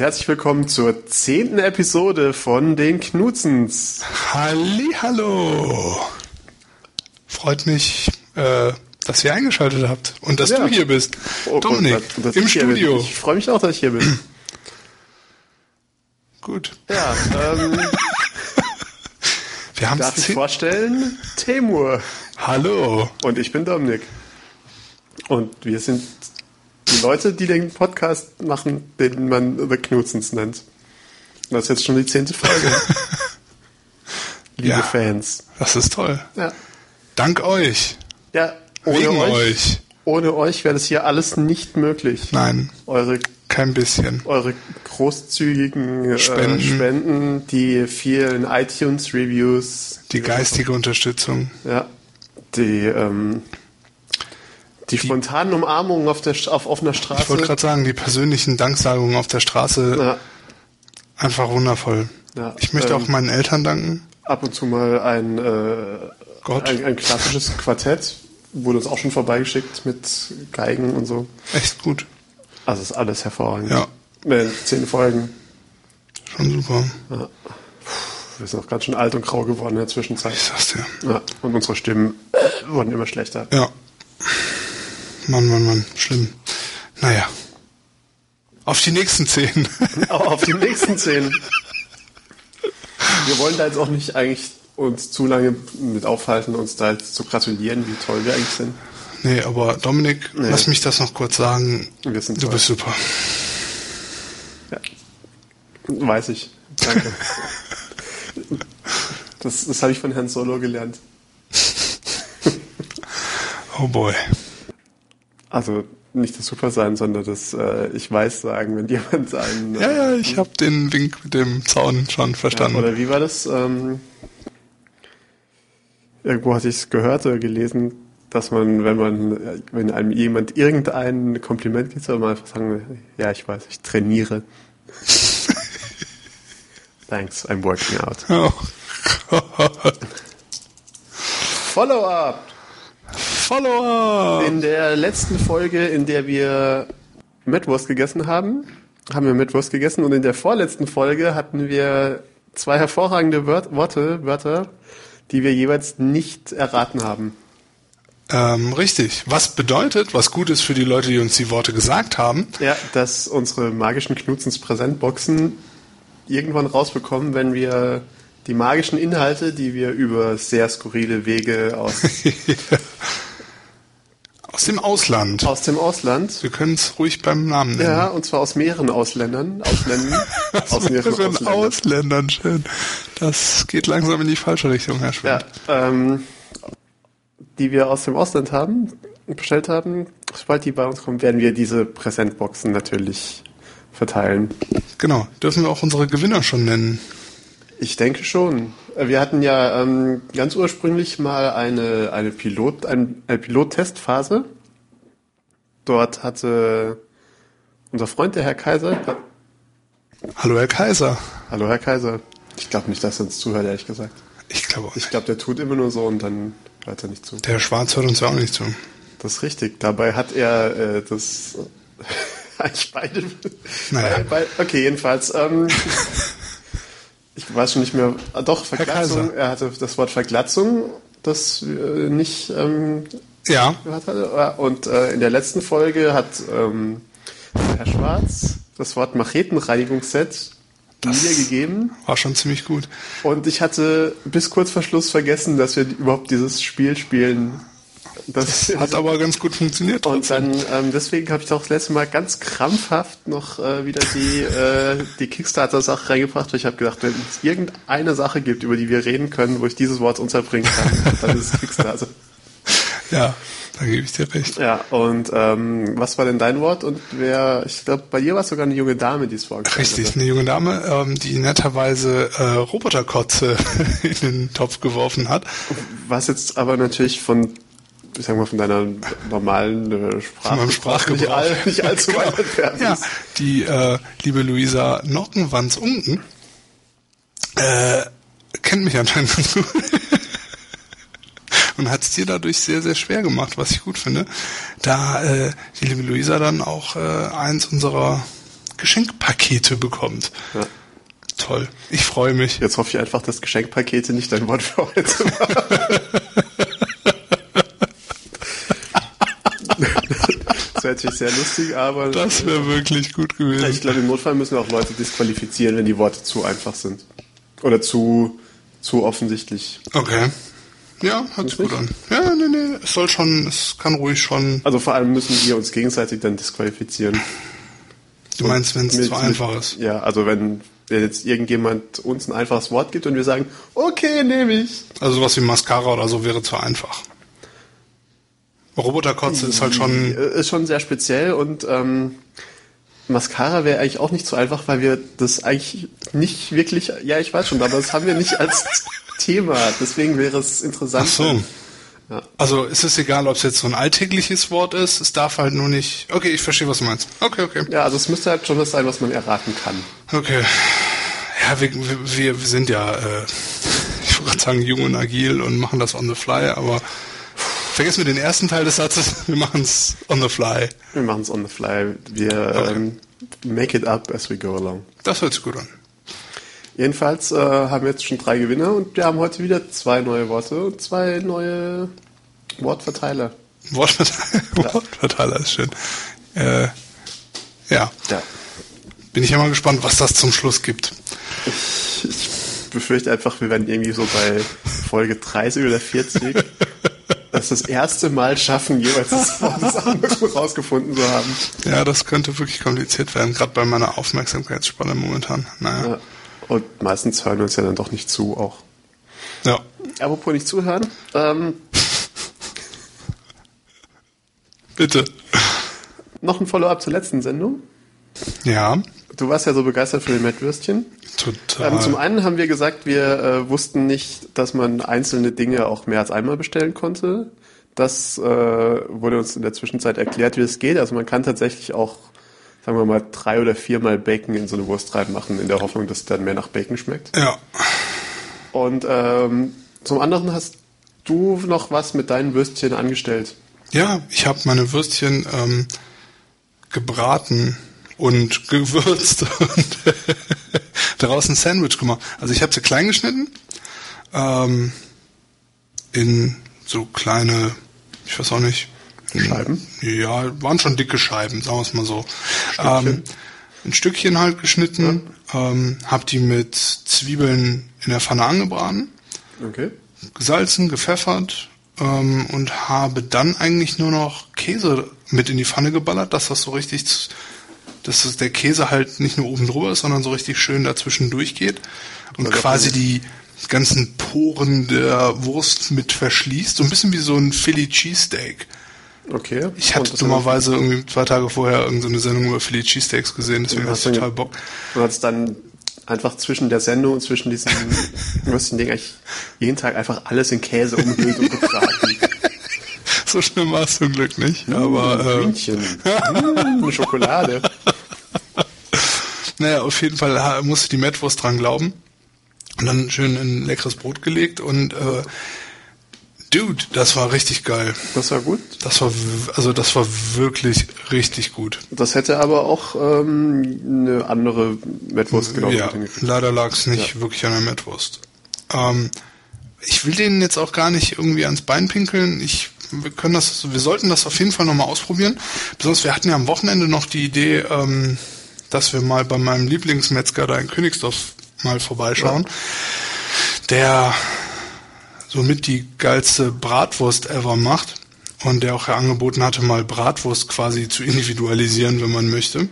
und herzlich willkommen zur zehnten Episode von den Knutzens. Hallo. Freut mich, äh, dass ihr eingeschaltet habt und dass Ja. du hier bist, Oh, Dominik, und- und im. Studio. Ich freue mich auch, dass ich hier bin. Gut. Ja, ähm, Wir haben darf ich vorstellen? Temur. Hallo. Und ich bin Dominik. Und wir sind die Leute, die den Podcast machen, den man The Knutzens nennt. Das ist jetzt schon die zehnte Folge. Liebe Ja. Fans. Das ist toll. Ja. Dank euch. Ja, ohne euch, euch. Ohne euch wäre das hier alles nicht möglich. Nein, Eure, kein bisschen. eure großzügigen Spenden. Äh, Spenden, die vielen iTunes-Reviews, Die geistige Unterstützung. ja, die, ähm, die spontanen Umarmungen auf, der, auf offener Straße. Ich wollte gerade sagen, die persönlichen Danksagungen auf der Straße, ja, einfach wundervoll. Ja, ich möchte ähm, auch meinen Eltern danken. ab und zu mal ein, äh, Gott. ein, ein klassisches Quartett. Wurde uns auch schon vorbeigeschickt mit Geigen und so. Echt gut. Also ist alles hervorragend. Ja. Äh, zehn Folgen. Schon super. Wir sind auch ganz schön alt und grau geworden in der Zwischenzeit. Ich sag's dir. Ja, und unsere Stimmen wurden immer schlechter. Ja. Mann, Mann, Mann. Schlimm. Naja. Auf die nächsten zehn. Auf die nächsten zehn. Wir wollen da jetzt auch nicht eigentlich uns zu lange mit aufhalten, uns da jetzt zu gratulieren, wie toll wir eigentlich sind. nee, aber Dominik, lass mich das noch kurz sagen. Du toll. bist super. Ja. Weiß ich. Danke. Das, das habe ich von Herrn Solo gelernt. Oh boy. Also nicht das Super sein, sondern das äh, Ich weiß sagen, wenn jemand einen. Ja, ja, ich habe den Wink mit dem Zaun schon verstanden. Oder wie war das? Ähm, irgendwo hatte ich es gehört oder gelesen, dass man, wenn man, wenn einem jemand irgendein Kompliment gibt, soll man einfach sagen, ja, ich weiß, ich trainiere. Thanks, I'm working out. oh. Follow-up! Follower! In der letzten Folge, in der wir Mettwurst gegessen haben, haben wir Mettwurst gegessen und in der vorletzten Folge hatten wir zwei hervorragende Wört Worte, Wörter, die wir jeweils nicht erraten haben. Ähm, richtig. Was bedeutet, was gut ist für die Leute, die uns die Worte gesagt haben, Ja, dass unsere magischen Knutzens Präsentboxen irgendwann rausbekommen, wenn wir die magischen Inhalte, die wir über sehr skurrile Wege aus, aus dem Ausland. aus dem Ausland, Wir können es ruhig beim Namen nennen. ja, und zwar aus mehreren Ausländern, Ausländern, aus mehreren Mehreren Ausländern. Ausländern, schön. Das geht langsam in die falsche Richtung, Herr Schmidt. Ja, ähm, die wir aus dem Ausland haben, bestellt haben. Sobald die bei uns kommen, werden wir diese Präsentboxen natürlich verteilen. Genau. Dürfen wir auch unsere Gewinner schon nennen? Ich denke schon. Wir hatten ja ähm, ganz ursprünglich mal eine, eine Pilot, ein, eine Pilottestphase. Dort hatte unser Freund, der Herr Kaiser, Hallo, Herr Kaiser. hallo Herr Kaiser, ich glaube nicht, dass er uns zuhört, ehrlich gesagt. Ich glaube auch Ich nicht. glaube, der tut immer nur so und dann hört er nicht zu. Der Schwarz hört uns ja auch nicht zu. Das ist richtig. Dabei hat er äh, das eigentlich beide. Naja. Bei, okay, jedenfalls. Ähm, ich weiß schon nicht mehr. Ah, doch, Verglatzung. Er hatte das Wort Verglatzung, das äh, nicht ähm, Ja. gehört hatte. Und äh, in der letzten Folge hat ähm, Herr Schwarz das Wort Machetenreinigungsset Das- mir gegeben. War schon ziemlich gut. Und ich hatte bis kurz vor Schluss vergessen, dass wir überhaupt dieses Spiel spielen. Das, Hat aber ganz gut funktioniert. und dann, ähm, deswegen habe ich doch das letzte Mal ganz krampfhaft noch äh, wieder die, äh, die Kickstarter-Sache reingebracht, weil ich habe gedacht, wenn es irgendeine Sache gibt, über die wir reden können, wo ich dieses Wort unterbringen kann, dann ist es Kickstarter. Ja, da gebe ich dir recht. Ja, und ähm, was war denn dein Wort? Und wer, ich glaube, bei dir war es sogar eine junge Dame, die es vorgestellt Richtig, hatte. eine junge Dame, ähm, die netterweise äh, Roboterkotze in den Topf geworfen hat. Was jetzt aber natürlich von, ich sag mal, von deiner normalen äh, Sprache, Sprachgebrauch. nicht, all, nicht allzu weit entfernt Ja, die äh, liebe Luisa Nockenwanz-Unken äh, kennt mich anscheinend ganz gut. Und hat es dir dadurch sehr, sehr schwer gemacht, was ich gut finde. Da äh, die liebe Luisa dann auch äh, eins unserer Geschenkpakete bekommt. Ja. Toll. Ich freue mich. Jetzt hoffe ich einfach, dass Geschenkpakete nicht dein Wort für heute waren. Das wäre natürlich sehr lustig, aber Das wäre wirklich gut gewesen. ich glaube, im Notfall müssen wir auch Leute disqualifizieren, wenn die Worte zu einfach sind. Oder zu, zu offensichtlich. Okay. Ja, hört sich gut an. Ja, nee, nee, es soll schon, es kann ruhig schon. Also vor allem müssen wir uns gegenseitig dann disqualifizieren. Du meinst, wenn es zu einfach ist. Ja, also wenn wenn jetzt irgendjemand uns ein einfaches Wort gibt und wir sagen, okay, nehme ich. Also sowas wie Mascara oder so wäre zu einfach. Roboterkotze ist halt schon. Äh, Ist schon sehr speziell und ähm, Mascara wäre eigentlich auch nicht so einfach, weil wir das eigentlich nicht wirklich, ja, ich weiß schon, aber das haben wir nicht als Thema. Deswegen wäre es interessant. Ach so. Ja. Also ist es egal, ob es jetzt so ein alltägliches Wort ist, es darf halt nur nicht. Okay, ich verstehe, was du meinst. Okay, okay. Ja, also es müsste halt schon was sein, was man erraten kann. Okay. Ja, wir, wir, wir sind ja, äh, ich wollte gerade sagen, jung und agil und machen das on the fly, aber vergessen wir den ersten Teil des Satzes, wir machen es on the fly. Wir machen es on the fly. Wir Okay. ähm, make it up as we go along. Das hört sich gut an. Jedenfalls äh, haben wir jetzt schon drei Gewinner und wir haben heute wieder zwei neue Worte und zwei neue Wortverteiler. Wortverteiler, Wortverteiler ist schön. Äh, ja, Ja. bin ich ja mal gespannt, was das zum Schluss gibt. Ich, ich befürchte einfach, wir werden irgendwie so bei Folge 30 oder 40 das das erste Mal schaffen, jeweils das Wort des anderen rausgefunden zu haben. Ja, das könnte wirklich kompliziert werden, gerade bei meiner Aufmerksamkeitsspanne momentan. Naja. Ja. Und meistens hören wir uns ja dann doch nicht zu auch. Ja. Apropos nicht zuhören, ähm, Bitte. noch ein Follow-up zur letzten Sendung. Ja, Du warst ja so begeistert für den Mettwürstchen. total. Ähm, zum einen haben wir gesagt, wir äh, wussten nicht, dass man einzelne Dinge auch mehr als einmal bestellen konnte. Das äh, wurde uns in der Zwischenzeit erklärt, wie es geht. Also man kann tatsächlich auch, sagen wir mal, drei oder viermal Bacon in so eine Wurst reinmachen, in der Hoffnung, dass es dann mehr nach Bacon schmeckt. ja. Und ähm, zum anderen hast du noch was mit deinen Würstchen angestellt. Ja, ich habe meine Würstchen ähm, gebraten und gewürzt und daraus ein Sandwich gemacht. Also ich habe sie klein geschnitten, ähm, in so kleine, ich weiß auch nicht. Scheiben? Ja, waren schon dicke Scheiben, sagen wir es mal so. Ähm, ein Stückchen halt geschnitten, ähm, habe die mit Zwiebeln in der Pfanne angebraten Okay. gesalzen, gepfeffert ähm, und habe dann eigentlich nur noch Käse mit in die Pfanne geballert, dass das so richtig, dass das der Käse halt nicht nur oben drüber ist, sondern so richtig schön dazwischen durchgeht und Also quasi die ganzen Poren der Wurst mit verschließt. So ein bisschen wie so ein Philly Cheesesteak. Okay. Ich Und hatte dummerweise irgendwie zwei Tage vorher irgendeine Sendung über Philly Cheesesteaks gesehen, deswegen hatte ich total Bock. Du hast dann einfach zwischen der Sendung und zwischen diesen Würstchen-Ding eigentlich jeden Tag einfach alles in Käse umhüllt und gebraten. So schlimm war es zum Glück nicht, aber äh, Hühnchen. Mmh, Schokolade. Naja, auf jeden Fall ha- musste die Mettwurst dran glauben. Und dann schön in leckeres Brot gelegt und äh, Dude, das war richtig geil. Das war gut. Das war also das war wirklich richtig gut. Das hätte aber auch ähm, eine andere Mettwurst genau ja, leider lag es nicht wirklich an der Mettwurst. Ähm, ich will denen jetzt auch gar nicht irgendwie ans Bein pinkeln. Ich, wir können das, wir sollten das auf jeden Fall nochmal ausprobieren. Besonders wir hatten ja am Wochenende noch die Idee, ähm, dass wir mal bei meinem Lieblingsmetzger da in Königsdorf mal vorbeischauen. Der somit die geilste Bratwurst ever macht und der auch ja angeboten hatte, mal Bratwurst quasi zu individualisieren, wenn man möchte.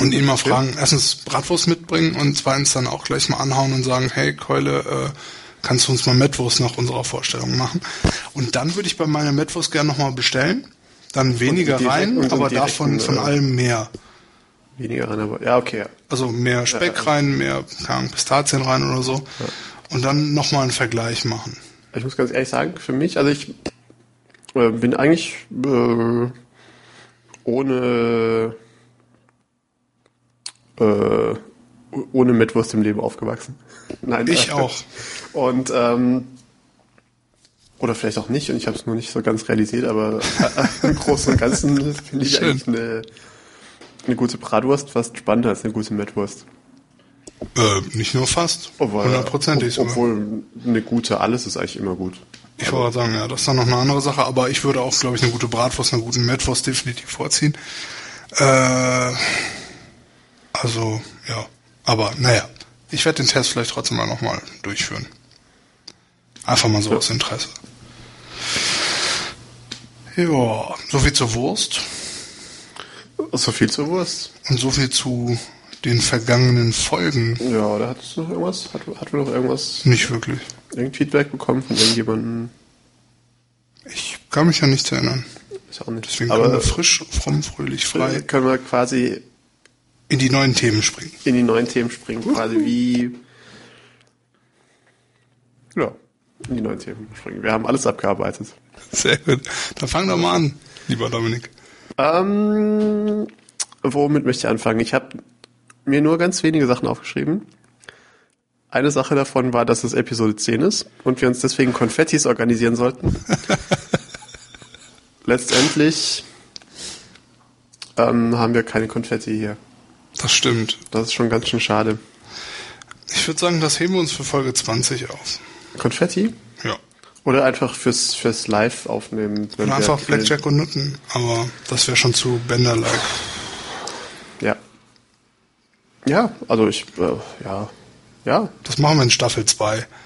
Und ihn mal fragen, erstens Bratwurst mitbringen und zweitens dann auch gleich mal anhauen und sagen, hey Keule, äh, kannst du uns mal Mettwurst nach unserer Vorstellung machen? Und dann würde ich bei meiner Mettwurst gerne nochmal bestellen. Dann weniger rein, aber davon von äh, allem mehr. Weniger rein, aber ja, okay. Also mehr Speck rein, mehr keine Pistazien rein oder so. Und dann nochmal einen Vergleich machen. Ich muss ganz ehrlich sagen, für mich, also ich äh, bin eigentlich äh, ohne äh, ohne Mettwurst im Leben aufgewachsen. Nein, Ich äh, auch. Und ähm, oder vielleicht auch nicht, und ich habe es nur nicht so ganz realisiert, aber äh, im Großen und Ganzen finde ich Schön. eigentlich eine eine gute Bratwurst fast spannender als eine gute Mettwurst. Äh, nicht nur fast. Hundertprozentig ob, Obwohl eine gute alles ist eigentlich immer gut. Ich wollte sagen, ja, das ist dann noch eine andere Sache, aber ich würde auch, glaube ich, eine gute Bratwurst, eine gute Mettwurst definitiv vorziehen. Äh, also, ja. Aber, naja. Ich werde den Test vielleicht trotzdem mal nochmal durchführen. Einfach mal so ja. aus Interesse. Ja, so viel zur Wurst. So viel zur Wurst. Und so viel zu den vergangenen Folgen. Ja, da hattest du noch irgendwas? Hat, hatten wir noch irgendwas? Nicht wirklich. Irgendein Feedback bekommen von irgendjemandem? Ich kann mich ja nicht erinnern. Ich auch nicht. Deswegen Aber können wir frisch, fromm, fröhlich, frei. Können wir quasi in die neuen Themen springen. In die neuen Themen springen, quasi wie. Ja, in die neuen Themen springen. Wir haben alles abgearbeitet. Sehr gut. Dann fang doch mal an, lieber Dominik. Ähm, womit möchte ich anfangen? Ich habe mir nur ganz wenige Sachen aufgeschrieben. Eine Sache davon war, dass es Episode 10 ist und wir uns deswegen Konfettis organisieren sollten. Letztendlich ähm, haben wir keine Konfetti hier. Das stimmt. Das ist schon ganz schön schade. Ich würde sagen, das heben wir uns für Folge 20 auf. Konfetti? Oder einfach fürs, fürs Live aufnehmen. Oder einfach Blackjack und Nutten, aber das wäre schon zu Bender-like. Ja. Ja, also ich, äh, ja. Ja. Das machen wir in Staffel 2.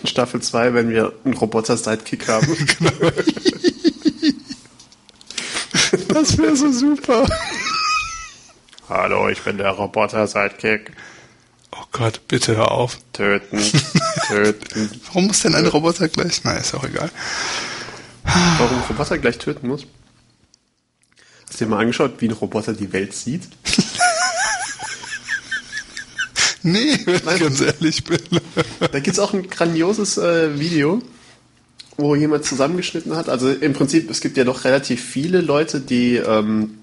In Staffel 2, wenn wir einen Roboter-Sidekick haben. genau. das wäre so super. Hallo, ich bin der Roboter-Sidekick. Gott, bitte hör auf. Töten, töten. Warum muss denn ein Roboter gleich? Na, ist auch egal. Warum ein Roboter gleich töten muss? Hast du dir mal angeschaut, wie ein Roboter die Welt sieht? nee, wenn ich ganz ehrlich bin. da gibt's auch ein grandioses äh, Video, wo jemand zusammengeschnitten hat. Also im Prinzip, es gibt ja doch relativ viele Leute, die ähm,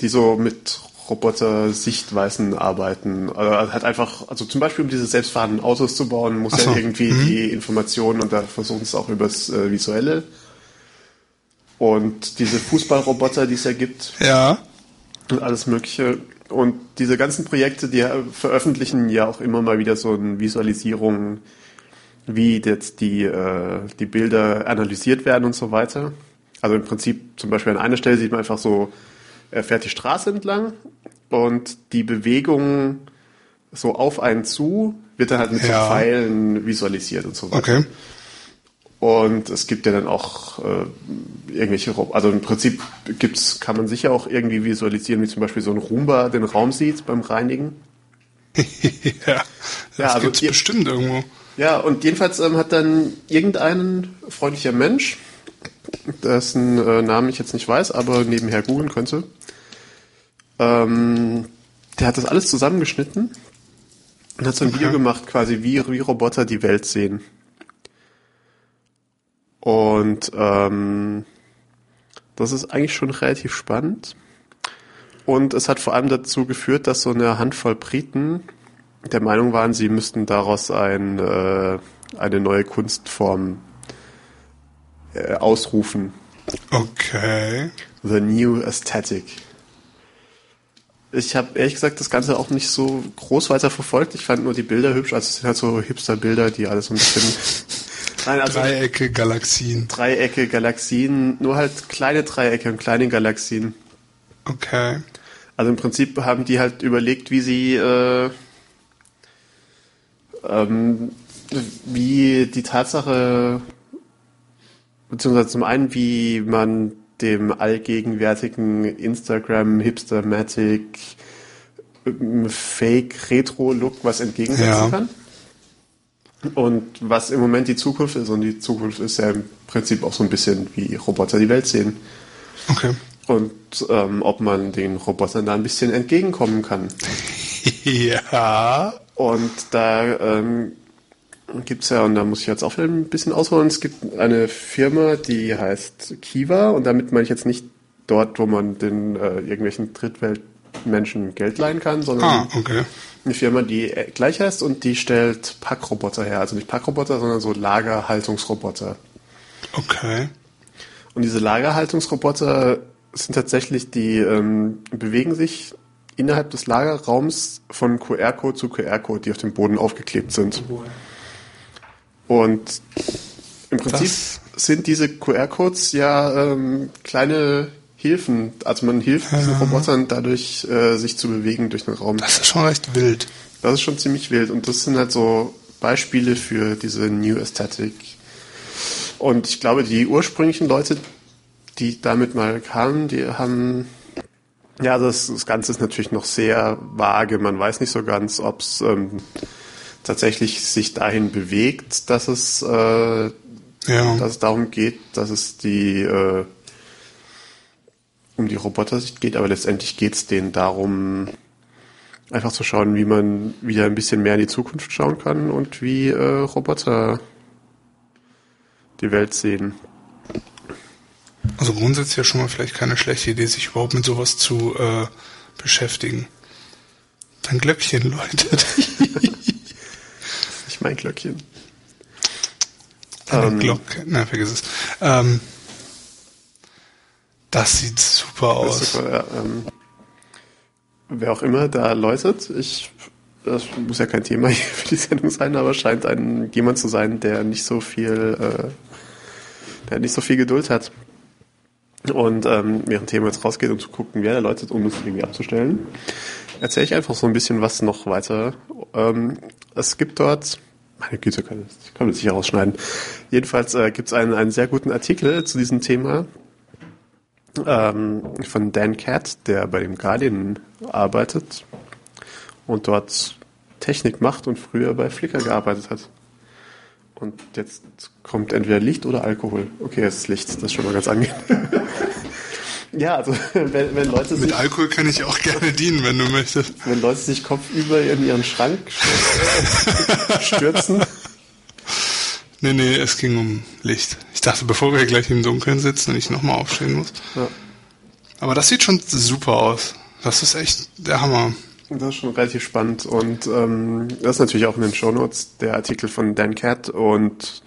die so mit Roboter-Sichtweisen arbeiten. Also hat einfach, also zum Beispiel um diese selbstfahrenden Autos zu bauen, muss so. ja irgendwie mhm. die Informationen und da versuchen es auch übers äh, Visuelle. Und diese Fußballroboter, die es ja gibt. Ja. Und alles Mögliche. Und diese ganzen Projekte, die veröffentlichen ja auch immer mal wieder so eine Visualisierung, wie jetzt die, äh, die Bilder analysiert werden und so weiter. Also im Prinzip zum Beispiel an einer Stelle sieht man einfach so er fährt die Straße entlang und die Bewegung so auf einen zu wird dann halt mit ja. so Pfeilen visualisiert und so weiter. Okay. Und es gibt ja dann auch äh, irgendwelche, also im Prinzip gibt's, kann man sicher auch irgendwie visualisieren, wie zum Beispiel so ein Roomba den Raum sieht beim Reinigen. ja, das ja, also gibt's bestimmt irgendwo. Ja, und jedenfalls ähm, hat dann irgendein freundlicher Mensch, dessen äh, Namen ich jetzt nicht weiß, aber nebenher googeln könnte, ähm, der hat das alles zusammengeschnitten und hat so ein. Video gemacht, quasi wie, wie Roboter die Welt sehen. Und ähm, das ist eigentlich schon relativ spannend. Und es hat vor allem dazu geführt, dass so eine Handvoll Briten der Meinung waren, sie müssten daraus ein, äh, eine neue Kunstform äh, ausrufen. Okay. The New Aesthetic. Ich habe ehrlich gesagt das Ganze auch nicht so groß weiter verfolgt. Ich fand nur die Bilder hübsch. Also es sind halt so Hipster-Bilder, die alles so ein bisschen... Nein, also Dreiecke, Galaxien. Dreiecke, Galaxien. Nur halt kleine Dreiecke und kleine Galaxien. Okay. Also im Prinzip haben die halt überlegt, wie sie... Äh, ähm, wie die Tatsache, beziehungsweise zum einen, wie man dem allgegenwärtigen Instagram Hipstermatic ähm, Fake Retro Look was entgegensetzen ja. kann. Und was im Moment die Zukunft ist, und die Zukunft ist ja im Prinzip auch so ein bisschen wie Roboter die Welt sehen. Okay. Und ähm, ob man den Robotern da ein bisschen entgegenkommen kann. ja. Und da ähm, gibt's ja, und da muss ich jetzt auch wieder ein bisschen ausholen, es gibt eine Firma, die heißt Kiva und damit meine ich jetzt nicht dort, wo man den äh, irgendwelchen Drittweltmenschen Geld leihen kann, sondern ah, okay. eine Firma, die äh, gleich heißt und die stellt Packroboter her. Also nicht Packroboter, sondern so Lagerhaltungsroboter. Okay. Und diese Lagerhaltungsroboter sind tatsächlich, die ähm, bewegen sich innerhalb des Lagerraums von QR-Code zu QR-Code, die auf dem Boden aufgeklebt sind. Und im Prinzip Das- sind diese QR-Codes ja ähm, kleine Hilfen. Also man hilft diesen Robotern dadurch, äh, sich zu bewegen durch den Raum. Das ist schon recht wild. Das ist schon ziemlich wild. Und das sind halt so Beispiele für diese New Aesthetic. Und ich glaube, die ursprünglichen Leute, die damit mal kamen, die haben, ja, das, das Ganze ist natürlich noch sehr vage. Man weiß nicht so ganz, ob es ähm, tatsächlich sich dahin bewegt, dass es, äh, Ja. dass es darum geht, dass es die, äh, um die Roboter-Sicht geht, aber letztendlich geht es denen darum, einfach zu schauen, wie man wieder ein bisschen mehr in die Zukunft schauen kann und wie äh, Roboter die Welt sehen. Also grundsätzlich ja schon mal vielleicht keine schlechte Idee, sich überhaupt mit sowas zu äh, beschäftigen. Dein Glöckchen läutet. Ich mein Glöckchen. Deine Ähm. Glocke. Na, vergiss es. Ähm, das sieht super aus. super, ja, ähm, wer auch immer da läutet, ich, das muss ja kein Thema hier für die Sendung sein, aber scheint ein jemand zu sein, der nicht so viel, äh, der nicht so viel Geduld hat. Und ähm, während Thema jetzt rausgeht, um zu gucken, wer da läutet, um das irgendwie abzustellen, erzähle ich einfach so ein bisschen was noch weiter. Ähm, es gibt dort, meine Güte, kann ich, kann das sicher rausschneiden. Jedenfalls äh, gibt es einen, einen sehr guten Artikel zu diesem Thema ähm, von Dan Cat, der bei dem Guardian arbeitet und dort Technik macht und früher bei Flickr gearbeitet hat. Und jetzt kommt entweder Licht oder Alkohol. Okay, es ist Licht, das ist schon mal ganz angenehm. ja, also wenn, wenn Leute sich Mit Alkohol kann ich auch gerne dienen, wenn du möchtest. wenn Leute sich kopfüber in ihren Schrank stürzen. Nee, nee, es ging um Licht. Ich dachte, bevor wir gleich im Dunkeln sitzen und ich nochmal aufstehen muss. Ja, Aber das sieht schon super aus. Das ist echt der Hammer. das ist schon relativ spannend. Und ähm, das ist natürlich auch in den Shownotes der Artikel von Dan Cat und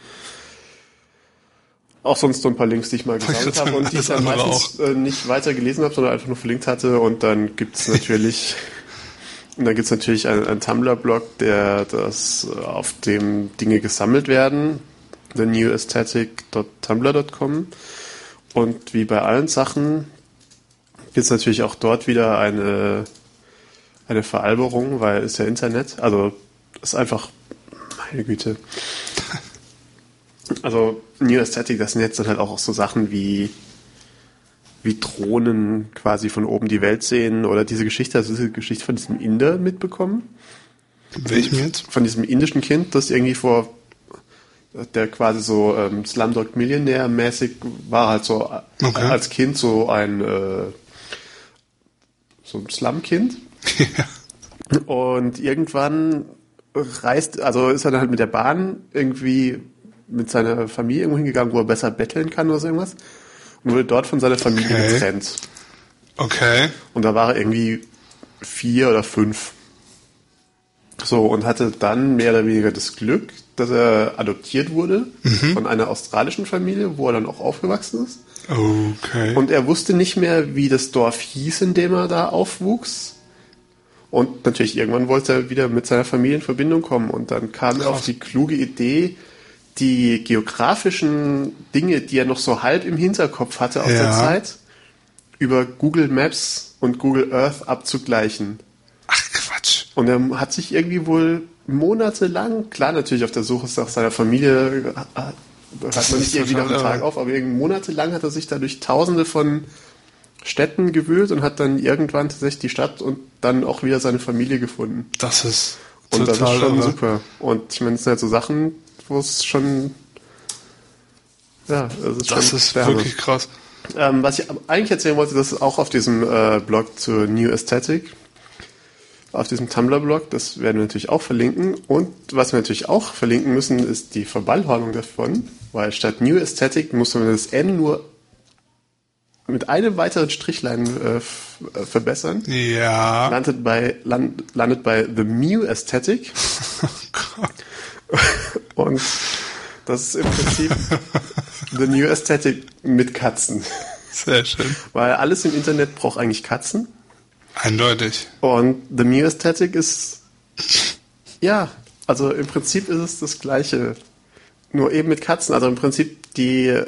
auch sonst so ein paar Links, die ich mal gesammelt habe und die ich dann meistens äh, nicht weiter gelesen habe, sondern einfach nur verlinkt hatte. Und dann gibt's natürlich und dann gibt's natürlich einen, einen Tumblr-Blog, der das äh, auf dem Dinge gesammelt werden, thenewaesthetic.tumblr.com. Und wie bei allen Sachen gibt's natürlich auch dort wieder eine, eine Veralberung, weil es ja Internet, also ist einfach, meine Güte. Also New Aesthetic, das sind jetzt dann halt auch so Sachen wie wie Drohnen quasi von oben die Welt sehen oder diese Geschichte, also diese Geschichte von diesem Inder mitbekommen, Welchem jetzt? von diesem indischen Kind, das irgendwie vor der quasi so ähm, Slumdog Millionär mäßig war halt so Okay. als Kind so ein äh, so ein Slumkind und irgendwann reist, also ist er dann halt mit der Bahn irgendwie mit seiner Familie irgendwo hingegangen, wo er besser betteln kann oder so irgendwas. Und wurde dort von seiner Familie Okay. getrennt. Okay. Und da war er irgendwie vier oder fünf. So, und hatte dann mehr oder weniger das Glück, dass er adoptiert wurde von einer australischen Familie, wo er dann auch aufgewachsen ist. Okay. Und er wusste nicht mehr, wie das Dorf hieß, in dem er da aufwuchs. Und natürlich irgendwann wollte er wieder mit seiner Familie in Verbindung kommen. Und dann kam er auf die kluge Idee, die geografischen Dinge, die er noch so halb im Hinterkopf hatte aus der Ja. Zeit, über Google Maps und Google Earth abzugleichen. Ach Quatsch. Und er hat sich irgendwie wohl monatelang, klar natürlich auf der Suche nach seiner Familie, äh, hört Das man nicht irgendwie nach einem Tag auf, aber irgendwie monatelang hat er sich da durch tausende von Städten gewühlt und hat dann irgendwann tatsächlich die Stadt und dann auch wieder seine Familie gefunden. Das ist Und das total ist schon irre. super. Und ich meine, das sind halt so Sachen, wo es schon, ja, das ist Das ist Hammer. wirklich krass. Ähm, was ich eigentlich erzählen wollte, das ist auch auf diesem äh, Blog zur New Aesthetic, auf diesem Tumblr-Blog, das werden wir natürlich auch verlinken. Und was wir natürlich auch verlinken müssen, ist die Verballhornung davon, weil statt New Aesthetic muss man das N nur mit einem weiteren Strichlein äh, äh, verbessern. Ja. Landet bei, land, landet bei The New Aesthetic. Und das ist im Prinzip The New Aesthetic mit Katzen. Sehr schön. Weil alles im Internet braucht eigentlich Katzen. Eindeutig. Und The Mew Aesthetic ist, ja, also im Prinzip ist es das Gleiche. Nur eben mit Katzen. Also im Prinzip die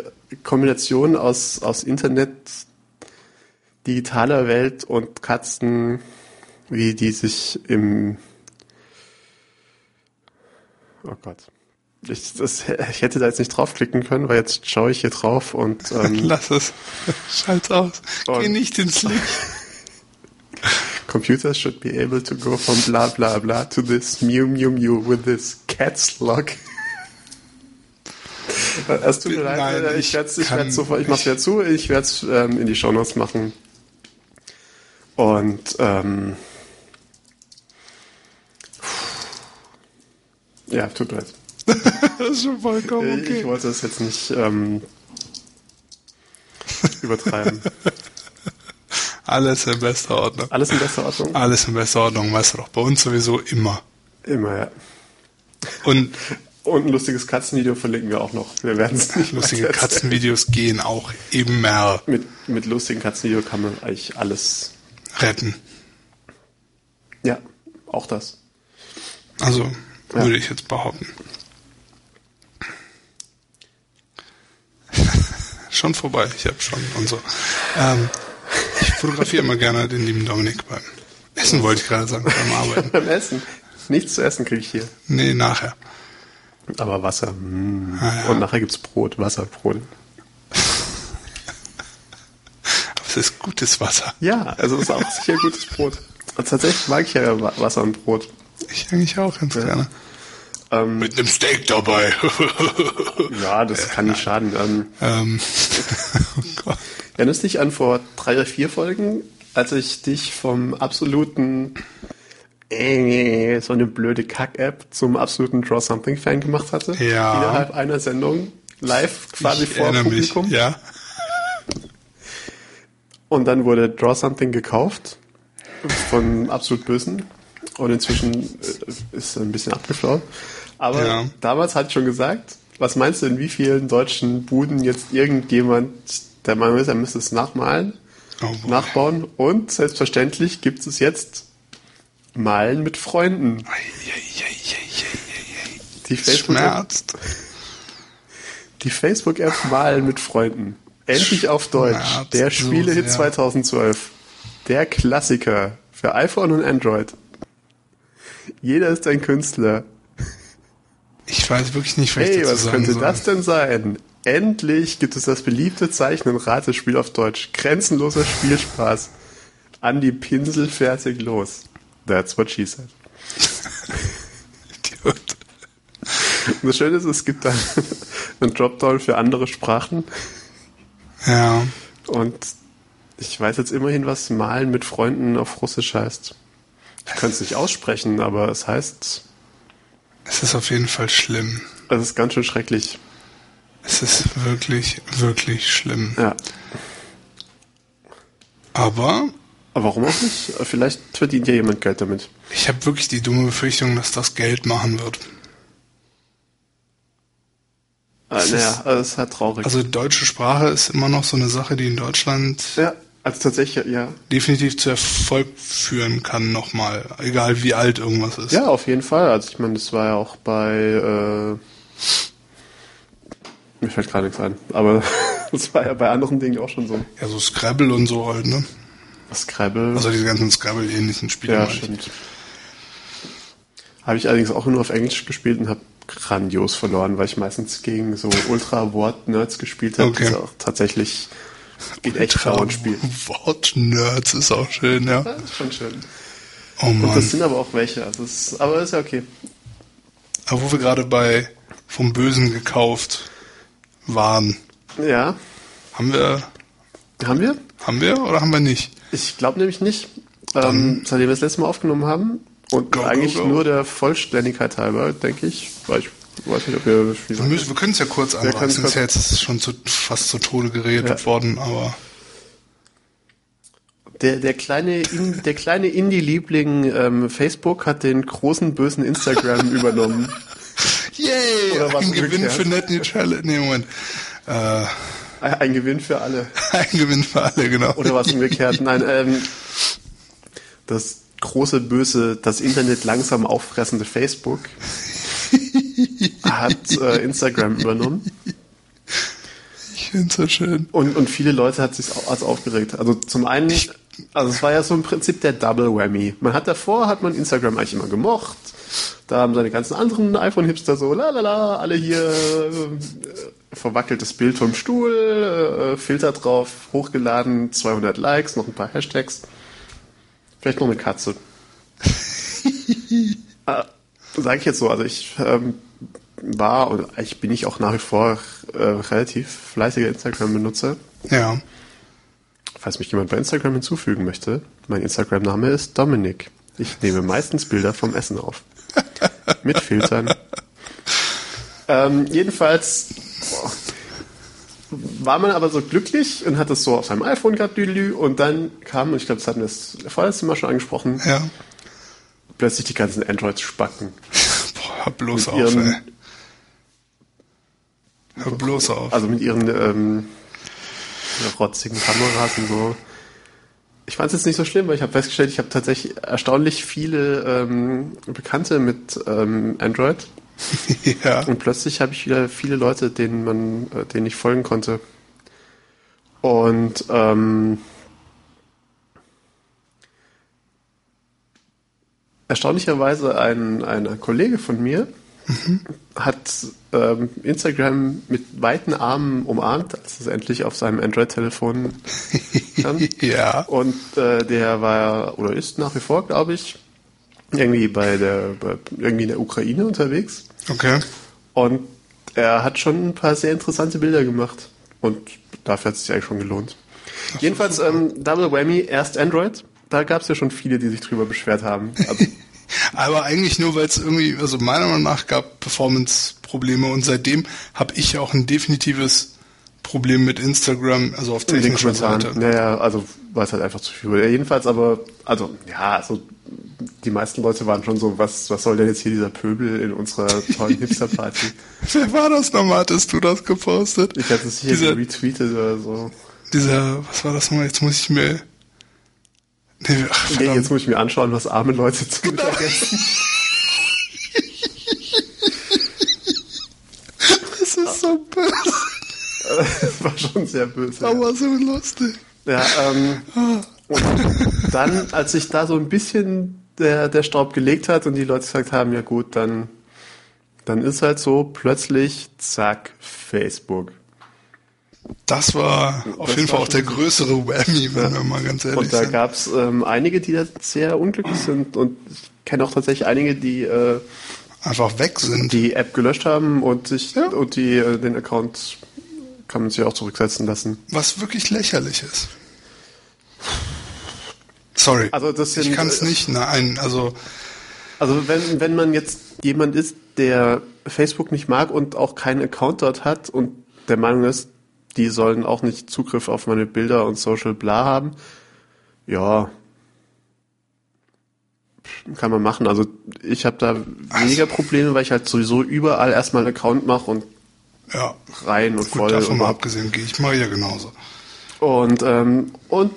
Kombination aus, aus Internet, digitaler Welt und Katzen, wie die sich im, oh Gott. Ich, das, ich hätte da jetzt nicht draufklicken können, weil jetzt schaue ich hier drauf und ähm, Lass es. Schalt's aus. Geh nicht ins Licht. Computers should be able to go from blah blah blah to this Mew Mew Mew with this cat's lock. Es tut mir leid, Nein, ich werde ich werd's sofort, ich mach's wieder zu, ich werde es ähm, in die Shownotes machen. Und ähm, ja, tut mir leid. Das ist schon vollkommen Ich okay. wollte es jetzt nicht ähm, übertreiben. Alles in bester Ordnung. Alles in bester Ordnung? Alles in bester Ordnung, weißt du doch. Bei uns sowieso immer. Immer, ja. Und Und ein lustiges Katzenvideo verlinken wir auch noch. Wir werden es nicht lustige. Katzenvideos gehen auch immer Mit, mit lustigen Katzenvideo kann man eigentlich alles. retten. Ja, auch das. Also Ja. würde ich jetzt behaupten. schon vorbei, ich habe schon und so. Ähm, ich fotografiere immer gerne den lieben Dominik beim Essen, wollte ich gerade sagen, beim Arbeiten. Beim Essen. Nichts zu essen kriege ich hier. Nee, nachher. Aber Wasser. Mm. Ah, ja. Und nachher gibt's Brot, Wasserbrot. Aber es ist gutes Wasser. Ja, also ist auch sicher gutes Brot. Und tatsächlich mag ich ja Wa- Wasser und Brot. Ich eigentlich auch ganz gerne. Ähm, Mit einem Steak dabei. ja, das kann nicht schaden. Ähm, ähm, oh Gott. erinnerst du dich an vor drei oder vier Folgen, als ich dich vom absoluten äh, so eine blöde Kack-App zum absoluten Draw Something Fan gemacht hatte? Ja. Innerhalb einer Sendung, live quasi ich vor erinnere mich. Publikum. Ja. Und dann wurde Draw Something gekauft von absolut Bösen. Und inzwischen äh, ist er ein bisschen abgeflaut. Aber Ja. damals ich schon gesagt, was meinst du, in wie vielen deutschen Buden jetzt irgendjemand, der Meinung ist, er müsste es nachmalen, Oh nachbauen? Und selbstverständlich gibt es jetzt Malen mit Freunden. Die Facebook-App Facebook-App Malen mit Freunden. Endlich auf Deutsch. Schmerzt Der Spielehit sehr. 2012. Der Klassiker für iPhone und Android. Jeder ist ein Künstler. Ich weiß wirklich nicht, was ich Hey, dazu was könnte soll. das denn sein? Endlich gibt es das beliebte Zeichnen Ratespiel auf Deutsch. Grenzenloser Spielspaß. An die Pinsel fertig los. That's what she said. Idiot. Und das Schöne ist, es gibt dann einen Dropdown für andere Sprachen. Ja. Und ich weiß jetzt immerhin, was Malen mit Freunden auf Russisch heißt. Ich kann es nicht aussprechen, aber es heißt, Es ist auf jeden Fall schlimm. es ist ganz schön schrecklich. Es ist wirklich, wirklich schlimm. Ja. Aber Aber warum auch nicht? Vielleicht verdient ja jemand Geld damit. ich habe wirklich die dumme Befürchtung, dass das Geld machen wird. Äh, naja, es ist halt traurig. Also deutsche Sprache ist immer noch so eine Sache, die in Deutschland ja, also tatsächlich, ja. definitiv zu Erfolg führen kann nochmal. Egal wie alt irgendwas ist. Ja, auf jeden Fall. Also ich meine, das war ja auch bei, äh, mir fällt gerade nichts ein, aber das war ja bei anderen Dingen auch schon so. Ja, so Scrabble und so halt, ne? Scrabble. Also diese ganzen Scrabble-ähnlichen Spiele. ja, stimmt. Habe ich allerdings auch nur auf Englisch gespielt und habe grandios verloren, weil ich meistens gegen so Ultra-Wort-Nerds gespielt habe, Okay. die auch tatsächlich in echt dauernd spielen. Wort-Nerds ist auch schön, ja. Das ist schon schön. Oh Und Mann. das sind aber auch welche. Also das ist, aber ist ja okay. Aber wo wir gerade bei vom Bösen gekauft waren, Ja, haben wir, haben wir? haben wir oder haben wir nicht? Ich glaube nämlich nicht. Ähm, seitdem wir das letzte Mal aufgenommen haben und Go, go, eigentlich go. nur der Vollständigkeit halber, denke ich, weil ich weiß nicht, ob wir Wir, müssen, wir können es ja kurz anreißen. es Ist ja jetzt schon zu, fast zu Tode geredet Ja. worden, aber Der, der kleine, In, der kleine Indie-Liebling ähm, Facebook hat den großen bösen Instagram übernommen. yay, Oder was ein Gewinn für Net Neutrality. Nee, Moment. Äh, Ein Gewinn für alle. Ein Gewinn für alle, genau. Oder was umgekehrt? Nein, ähm, das große, böse, das Internet langsam auffressende Facebook hat äh, Instagram übernommen. Ich finde so schön. Und, und viele Leute hat sich als aufgeregt. Also zum einen, also es war ja so im Prinzip der Double Whammy. Man hat davor, hat man Instagram eigentlich immer gemocht. Da haben seine ganzen anderen iPhone-Hipster so, la la la, alle hier äh, verwackeltes Bild vom Stuhl, äh, Filter drauf, hochgeladen, 200 Likes, noch ein paar Hashtags. Vielleicht noch eine Katze. Sage ich jetzt so, also ich ähm, war und eigentlich bin ich auch nach wie vor äh, relativ fleißiger Instagram-Benutzer. Ja. Falls mich jemand bei Instagram hinzufügen möchte, mein Instagram-Name ist Dominik. Ich nehme meistens Bilder vom Essen auf. Mit Filtern. Ähm, jedenfalls boah, war man aber so glücklich und hat es so auf seinem iPhone gehabt, düdelü, und dann kam, und ich glaube, das hatten wir das vorletzte Mal schon angesprochen, Ja. Plötzlich die ganzen Androids-Spacken. Boah, hör bloß Mit auf, ihren- ey. Hör bloß auf. Also mit ihren ähm, rotzigen Kameras und so. Ich fand es jetzt nicht so schlimm, weil ich habe festgestellt, ich habe tatsächlich erstaunlich viele ähm, Bekannte mit ähm, Android ja. und plötzlich habe ich wieder viele Leute, denen man, äh, denen ich folgen konnte. Und ähm, erstaunlicherweise ein, ein Kollege von mir hat ähm, Instagram mit weiten Armen umarmt, als es endlich auf seinem Android-Telefon stand. Ja. Und äh, der war oder ist nach wie vor, glaube ich, irgendwie bei der bei, irgendwie in der Ukraine unterwegs. Okay. Und er hat schon ein paar sehr interessante Bilder gemacht. Und dafür hat es sich eigentlich schon gelohnt. Jedenfalls ähm, Double Whammy, erst Android. Da gab es ja schon viele, die sich drüber beschwert haben. Also, Aber eigentlich nur, weil es irgendwie, also meiner Meinung nach gab Performance-Probleme und seitdem habe ich auch ein definitives Problem mit Instagram, also auf technischer. Seite. Naja, also war es halt einfach zu viel. Ja, jedenfalls aber, also ja, also die meisten Leute waren schon so, was, was soll denn jetzt hier dieser Pöbel in unserer tollen Hipster-Party? Wer war das nochmal? Hattest du das gepostet? Ich hatte es hier Dieser- retweetet oder so. Dieser, was war das nochmal? Jetzt muss ich mir. Ach, Okay, jetzt muss ich mir anschauen, was arme Leute zu Genau. vergessen. das ist so böse, Das war schon sehr böse. ja. aber so lustig. Ja, ähm, und dann, als sich da so ein bisschen der, der Staub gelegt hat und die Leute gesagt haben, ja gut, dann, dann ist halt so, plötzlich, zack, Facebook. Das war auf Das jeden war Fall auch der größere Whammy, wenn wir mal ganz ehrlich Und da sind. gab's ähm, einige, die da sehr unglücklich sind und ich kenne auch tatsächlich einige, die äh, Einfach weg sind. die App gelöscht haben und sich Ja. und die äh, den Account kann man sich auch zurücksetzen lassen. Was wirklich lächerlich ist. Sorry. Also das ich sind, kann es äh, nicht, nein, also Also wenn, wenn man jetzt jemand ist, der Facebook nicht mag und auch keinen Account dort hat und der Meinung ist, die sollen auch nicht Zugriff auf meine Bilder und Social Bla haben, ja, kann man machen. Also ich habe da weniger Probleme, weil ich halt sowieso überall erstmal einen Account mache und ja. rein und Gut, voll davon und, mal abgesehen, gehe ich mal ja genauso. und, ähm, und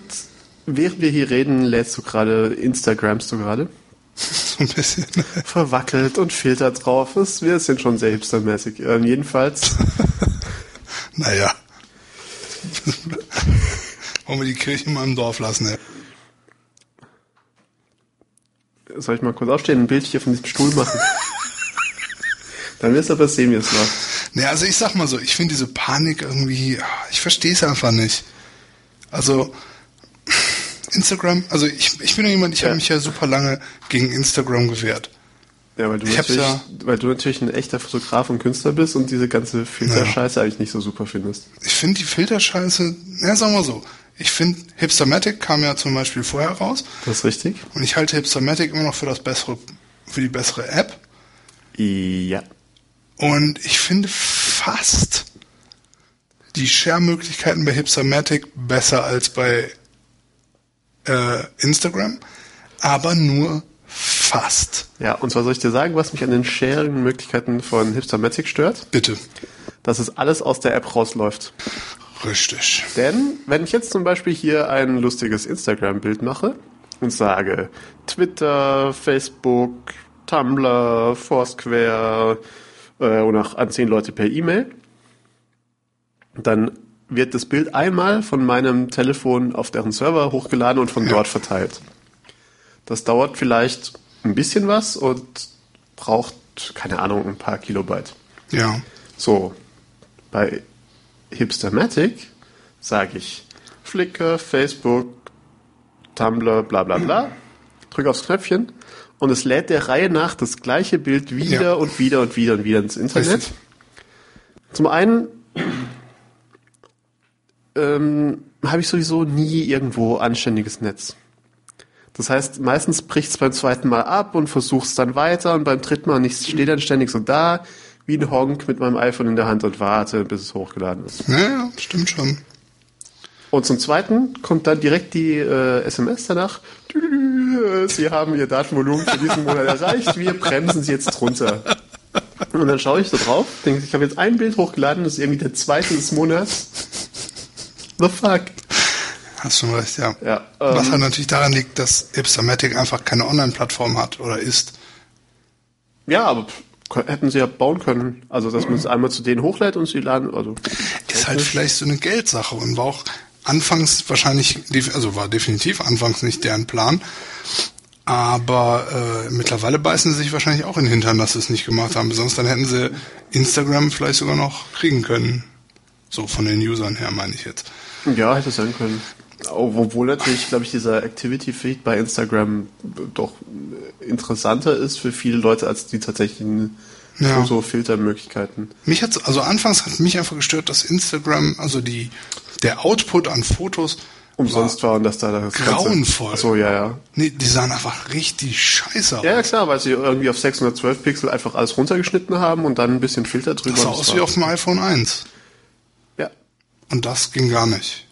während wir hier reden, lädst du gerade, Instagramst du gerade? So ein bisschen. verwackelt und Filter drauf. ist. Wir sind schon sehr hipstermäßig. Ähm, jedenfalls, naja. Wollen wir die Kirche mal im Dorf lassen, ey. soll ich mal kurz aufstehen und ein Bild hier von diesem Stuhl machen? Dann wirst du aber sehen, wie es läuft. Naja, also ich sag mal so, ich finde diese Panik irgendwie, ah, ich verstehe es einfach nicht. Also Instagram, also ich, ich bin ja jemand, ich Ja. habe mich ja super lange gegen Instagram gewehrt. Ja, weil du, Ich natürlich, ja- weil du natürlich ein echter Fotograf und Künstler bist und diese ganze Filterscheiße eigentlich nicht so super findest. Ich finde die Filterscheiße, na sagen wir so, ich finde Hipstermatic kam ja zum Beispiel vorher raus Das ist richtig? und ich halte Hipstermatic immer noch für das bessere, für die bessere App. Ja. Und ich finde fast die Share-Möglichkeiten bei Hipstermatic besser als bei äh, Instagram, aber nur fast. Ja, und zwar soll ich dir sagen, was mich an den Sharing-Möglichkeiten von Hipstermatic stört? Bitte. Dass es alles aus der App rausläuft. Richtig. Denn wenn ich jetzt zum Beispiel hier ein lustiges Instagram-Bild mache und sage Twitter, Facebook, Tumblr, Foursquare äh, und auch an zehn Leute per E-Mail, dann wird das Bild einmal von meinem Telefon auf deren Server hochgeladen und von Ja. dort verteilt. Das dauert vielleicht ein bisschen was und braucht, keine Ahnung, ein paar Kilobyte. Ja. So, bei Hipstermatic sage ich Flickr, Facebook, Tumblr, bla bla bla, drücke aufs Knöpfchen und es lädt der Reihe nach das gleiche Bild wieder Ja. und wieder und wieder und wieder ins Internet. Richtig. Zum einen ähm, habe ich sowieso nie irgendwo anständiges Netz. Das heißt, meistens bricht es beim zweiten Mal ab und versuch's dann weiter und beim dritten Mal nicht, stehe dann ständig so da, wie ein Honk mit meinem iPhone in der Hand und warte, bis es hochgeladen ist. Ja, ja, stimmt schon. Und zum zweiten kommt dann direkt die äh, SMS danach. Sie haben Ihr Datenvolumen für diesen Monat erreicht. Wir bremsen Sie jetzt runter. Und dann schaue ich so drauf, denke, ich habe jetzt ein Bild hochgeladen, das ist irgendwie der zweite des Monats. The fuck? Hast schon recht, ja. Ja, Was ähm, halt natürlich daran liegt, dass Ipsomatic einfach keine Online-Plattform hat oder ist. Ja, aber hätten sie ja bauen können. Also, dass man es einmal zu denen hochlädt und sie laden, also. Ist halt vielleicht so eine Geldsache und war auch anfangs wahrscheinlich, also war definitiv anfangs nicht deren Plan. Aber äh, mittlerweile beißen sie sich wahrscheinlich auch in den Hintern, dass sie es nicht gemacht haben. Sonst dann hätten sie Instagram vielleicht sogar noch kriegen können. So von den Usern her meine ich jetzt. Ja, hätte sein können. Obwohl natürlich, glaube ich, dieser Activity-Feed bei Instagram doch interessanter ist für viele Leute als die tatsächlichen Ja. Foto-Filtermöglichkeiten. Mich hat's, also anfangs hat mich einfach gestört, dass Instagram, also die, der Output an Fotos Umsonst war und dass da das grauenvoll. Ach so, ja, ja. Nee, die sahen einfach richtig scheiße aus. Ja, ja, klar, weil sie irgendwie auf 612 Pixel einfach alles runtergeschnitten haben und dann ein bisschen Filter drüber. das sah aus wie war- auf dem iPhone 1. Ja. Und das ging gar nicht.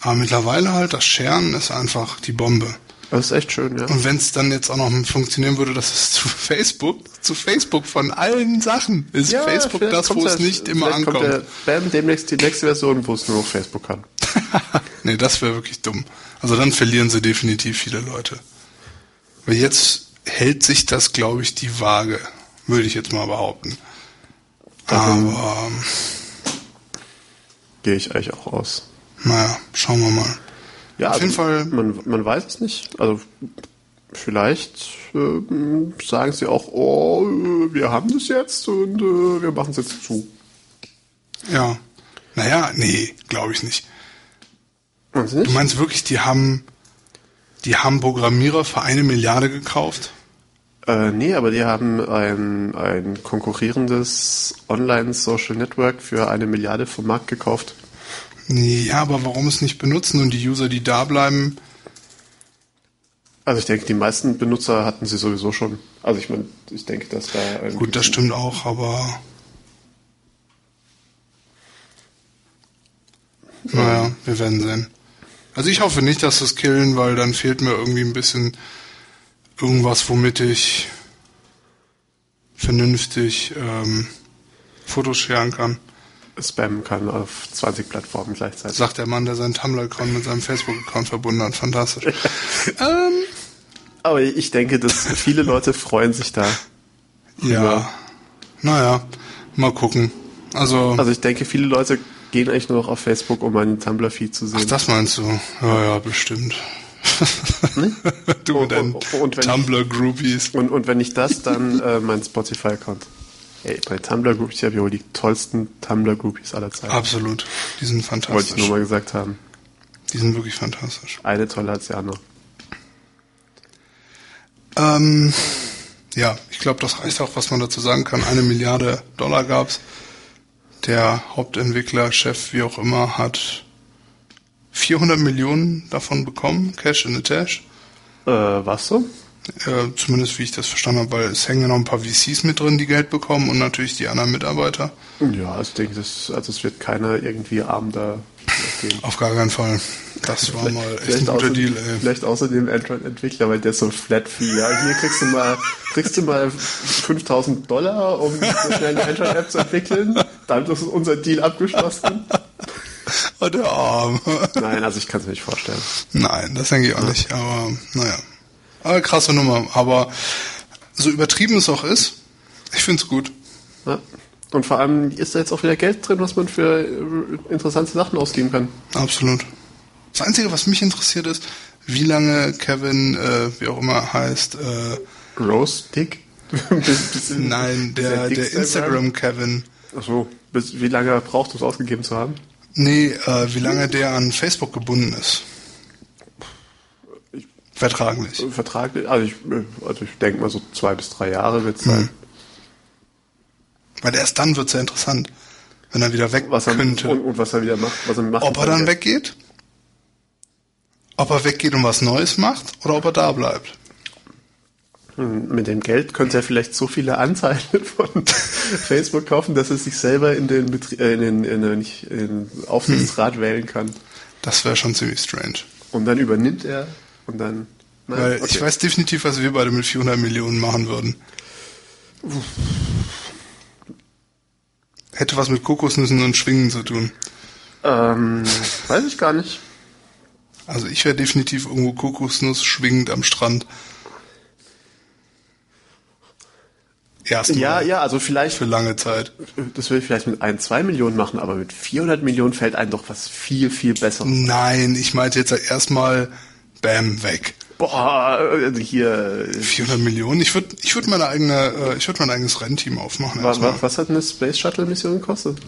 Aber mittlerweile halt, das Scheren ist einfach die Bombe. Das ist echt schön, ja. Und wenn es dann jetzt auch noch funktionieren würde, dass es zu Facebook, zu Facebook von allen Sachen ist ja, Facebook das, wo es nicht immer vielleicht kommt ankommt. Der Bam demnächst die nächste Version, wo es nur noch Facebook kann. nee, das wäre wirklich dumm. Also dann verlieren sie definitiv viele Leute. Weil jetzt hält sich das, glaube ich, die Waage, würde ich jetzt mal behaupten. Aber ähm, Gehe ich eigentlich auch aus. Naja, schauen wir mal. Ja, Auf jeden Fall- Man, man weiß es nicht. Also vielleicht ähm, sagen sie auch, oh, äh, wir haben das jetzt und äh, wir machen es jetzt zu. Ja. Naja, nee, glaube ich nicht. Nicht? Du meinst wirklich, die haben, die haben Programmierer für eine Milliarde gekauft? Äh, nee, aber die haben ein, ein konkurrierendes Online-Social Network für eine Milliarde vom Markt gekauft. Ja, aber warum es nicht benutzen und die User, die da bleiben, Also ich denke, die meisten Benutzer hatten sie sowieso schon. Also ich meine, ich denke, dass da... gut, das stimmt auch, aber naja, wir werden sehen. Also ich hoffe nicht, dass es killen, weil dann fehlt mir irgendwie ein bisschen irgendwas, womit ich vernünftig ähm, Fotos scheren kann. Spammen kann auf 20 Plattformen gleichzeitig. Sagt der Mann, der seinen Tumblr-Account mit seinem Facebook-Account verbunden hat. Fantastisch. ähm, Aber ich denke, dass viele Leute freuen sich da. ja. Naja, mal gucken. Also, Also ich denke, viele Leute gehen eigentlich nur noch auf Facebook, um einen Tumblr-Feed zu sehen. ach, das meinst du? Ja, ja, bestimmt. du mit deinen Und- und wenn ich- Tumblr-Groupies. Und, und wenn nicht das, dann äh, mein Spotify-Account. Ey, bei Tumblr-Groupies habe ich wohl die tollsten Tumblr-Groupies aller Zeiten. Absolut. Die sind Wollte ich nur fantastisch. mal gesagt haben. Die sind wirklich fantastisch. Eine tolle als die andere. Ähm, ja, ich glaube, das reicht auch, was man dazu sagen kann. Eine Milliarde Dollar gab's. Der Hauptentwickler, Chef, wie auch immer, hat 400 Millionen davon bekommen, Cash in the Tash. Äh, was so? Äh, zumindest wie ich das verstanden habe, weil es hängen ja noch ein paar VCs mit drin, die Geld bekommen und natürlich die anderen Mitarbeiter. Ja, also ich denke, das, also es wird keiner irgendwie arm da gehen. Auf gar keinen Fall. Das war mal echt ein guter außer, Deal, ey. vielleicht außerdem Android-Entwickler, weil der ist so flat fee. Ja, hier kriegst du mal, kriegst du mal 5000 Dollar, um so schnell eine Android-App zu entwickeln. Dann ist unser Deal abgeschlossen. Oh, der Arm. Nein, also ich kann es mir nicht vorstellen. Nein, das denke ich auch nicht. Aber naja. Aber krasse Nummer. Aber so übertrieben es auch ist, ich finde es gut. Ja. Und vor allem ist da jetzt auch wieder Geld drin, was man für äh, interessante Sachen ausgeben kann. Absolut. Das Einzige, was mich interessiert, ist, wie lange Kevin, äh, wie auch immer heißt, äh, Rose Dick? nein, der, der Instagram-Kevin. Achso, bis, wie lange braucht du es ausgegeben zu haben? Nee, äh, wie lange der an Facebook gebunden ist. Vertraglich. Vertraglich, also ich, also ich denke mal so zwei bis drei Jahre wird es sein. Hm. Weil erst dann wird es ja interessant, wenn er wieder weg Was er, könnte. und, und was er wieder macht. Was er macht ob er dann weggeht? Ob er weggeht und was Neues macht oder ob er da bleibt? Hm, Mit dem Geld könnte er vielleicht so viele Anteile von Facebook kaufen, dass er sich selber in den, Betrie äh, in den, in den, in den Aufsichtsrat Hm. wählen kann. Das wäre schon ziemlich strange. Und dann übernimmt er und dann. Nein, Weil okay. ich weiß definitiv, was wir beide mit 400 Millionen machen würden. Hätte was mit Kokosnüssen und Schwingen zu tun. Ähm, weiß ich gar nicht. Also ich wäre definitiv irgendwo Kokosnuss schwingend am Strand. Erstmal. Ja, ja, also vielleicht, Für lange Zeit. das will ich vielleicht mit ein, zwei Millionen machen, aber mit 400 Millionen fällt einem doch was viel, viel besser. Nein, ich meinte jetzt erstmal, bam, weg. Boah, also hier, 400 Millionen? Ich würde ich würd meine eigene, äh, ich würde mein eigenes Rennteam aufmachen. was, was, was hat eine Space Shuttle Mission gekostet?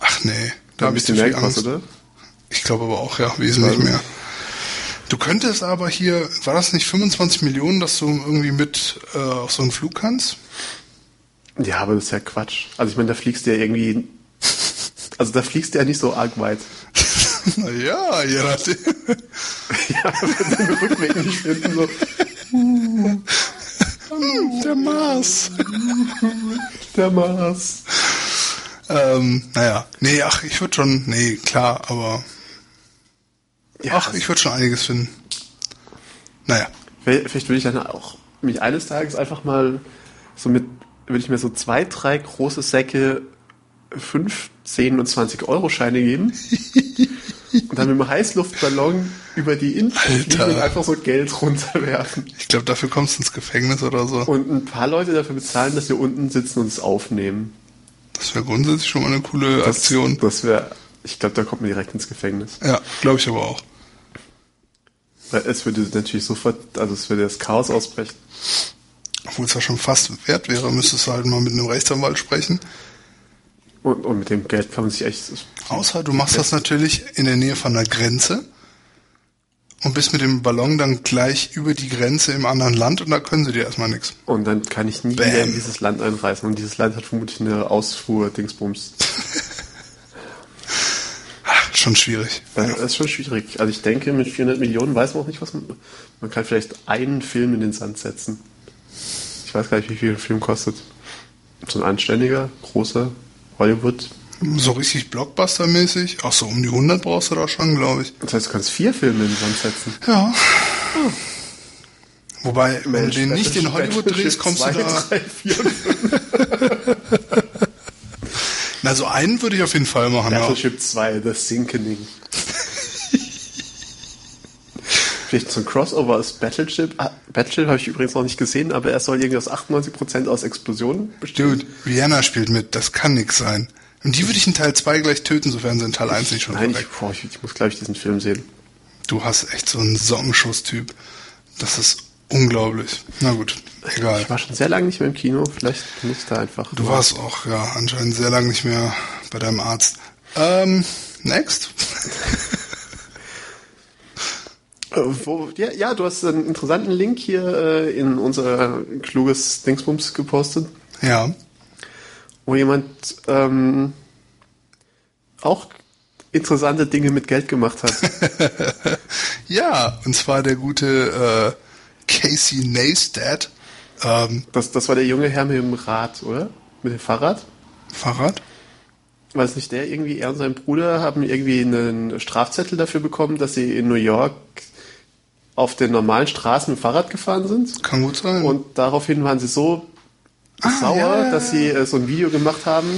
Ach nee, da habe ich zu viel Angst. gekostet, oder? Ich glaube aber auch, ja, wesentlich mehr. Du könntest aber hier, war das nicht 25 Millionen, dass du irgendwie mit äh, auf so einen Flug kannst? Ja, aber das ist ja Quatsch. Also ich meine, da fliegst du ja irgendwie, also da fliegst du ja nicht so arg weit. naja, je nachdem. ja, wenn den Rückweg nicht finden, so, Der Mars. der Mars. ähm, naja, nee, ach, ich würde schon, nee, klar, aber Ja, ach, ich würde schon einiges finden. Naja, Vielleicht vielleicht würde ich dann auch mich eines Tages einfach mal so mit, würde ich mir so zwei, drei große Säcke 5, 10 und 20 Euro Scheine geben und dann mit einem Heißluftballon über die und einfach so Geld runterwerfen. ich glaube, dafür kommst du ins Gefängnis oder so. Und ein paar Leute dafür bezahlen, dass wir unten sitzen und es aufnehmen. Das wäre grundsätzlich schon mal eine coole Aktion. Das wäre, ich glaube, da kommt man direkt ins Gefängnis. Ja, glaube ich aber auch. Es würde natürlich sofort, also es würde das Chaos ausbrechen. Obwohl es ja schon fast wert wäre, müsstest du halt mal mit einem Rechtsanwalt sprechen. Und, und mit dem Geld kann man sich echt, Außer du machst das natürlich in der Nähe von einer Grenze und bist mit dem Ballon dann gleich über die Grenze im anderen Land und da können sie dir erstmal nichts. Und dann kann ich nie Bam. mehr in dieses Land einreisen. Und dieses Land hat vermutlich eine Ausfuhr-Dingsbums. Schon schwierig. Das ist schon schwierig. Also ich denke, mit 400 Millionen weiß man auch nicht, was man... Man kann vielleicht einen Film in den Sand setzen. Ich weiß gar nicht, wie viel ein Film kostet. So ein anständiger, großer Hollywood. So richtig Blockbuster-mäßig. Ach so, um die 100 brauchst du da schon, glaube ich. Das heißt, du kannst vier Filme in den Sand setzen. Ja. Wobei, wenn Mensch, du den nicht in Hollywood drehst, kommst du 2, da... 3, 4 und 5. Na, so einen würde ich auf jeden Fall machen, ja. Battleship 2, The Sinkening. Vielleicht so ein Crossover aus Battleship. Ah, Battleship habe ich übrigens noch nicht gesehen, aber er soll irgendwie aus 98% aus Explosionen bestehen. Dude, Rihanna spielt mit, das kann nix sein. Und die würde ich in Teil 2 gleich töten, sofern sie in Teil 1 nicht schon Nein, ich, boah, ich, ich muss, glaube ich, diesen Film sehen. Du hast echt so einen Sockenschuss-Typ. Das ist unglaublich. Na gut, egal. Ich war schon sehr lange nicht mehr im Kino. Vielleicht muss ich da einfach. Du warst auch, ja, anscheinend sehr lange nicht mehr bei deinem Arzt. Ähm, next. Äh, wo, ja, ja, du hast einen interessanten Link hier äh, in unser kluges Dingsbums gepostet, Ja. wo jemand ähm, auch interessante Dinge mit Geld gemacht hat. Ja, und zwar der gute äh, Casey Neistat. Ähm, Das, das war der junge Herr mit dem Rad, oder? Mit dem Fahrrad? Fahrrad? Weiß nicht, der irgendwie, er und sein Bruder haben irgendwie einen Strafzettel dafür bekommen, dass sie in New York auf den normalen Straßen mit dem Fahrrad gefahren sind. Kann gut sein. Und daraufhin waren sie so Ah, sauer, ja, ja, dass sie äh, so ein Video gemacht haben,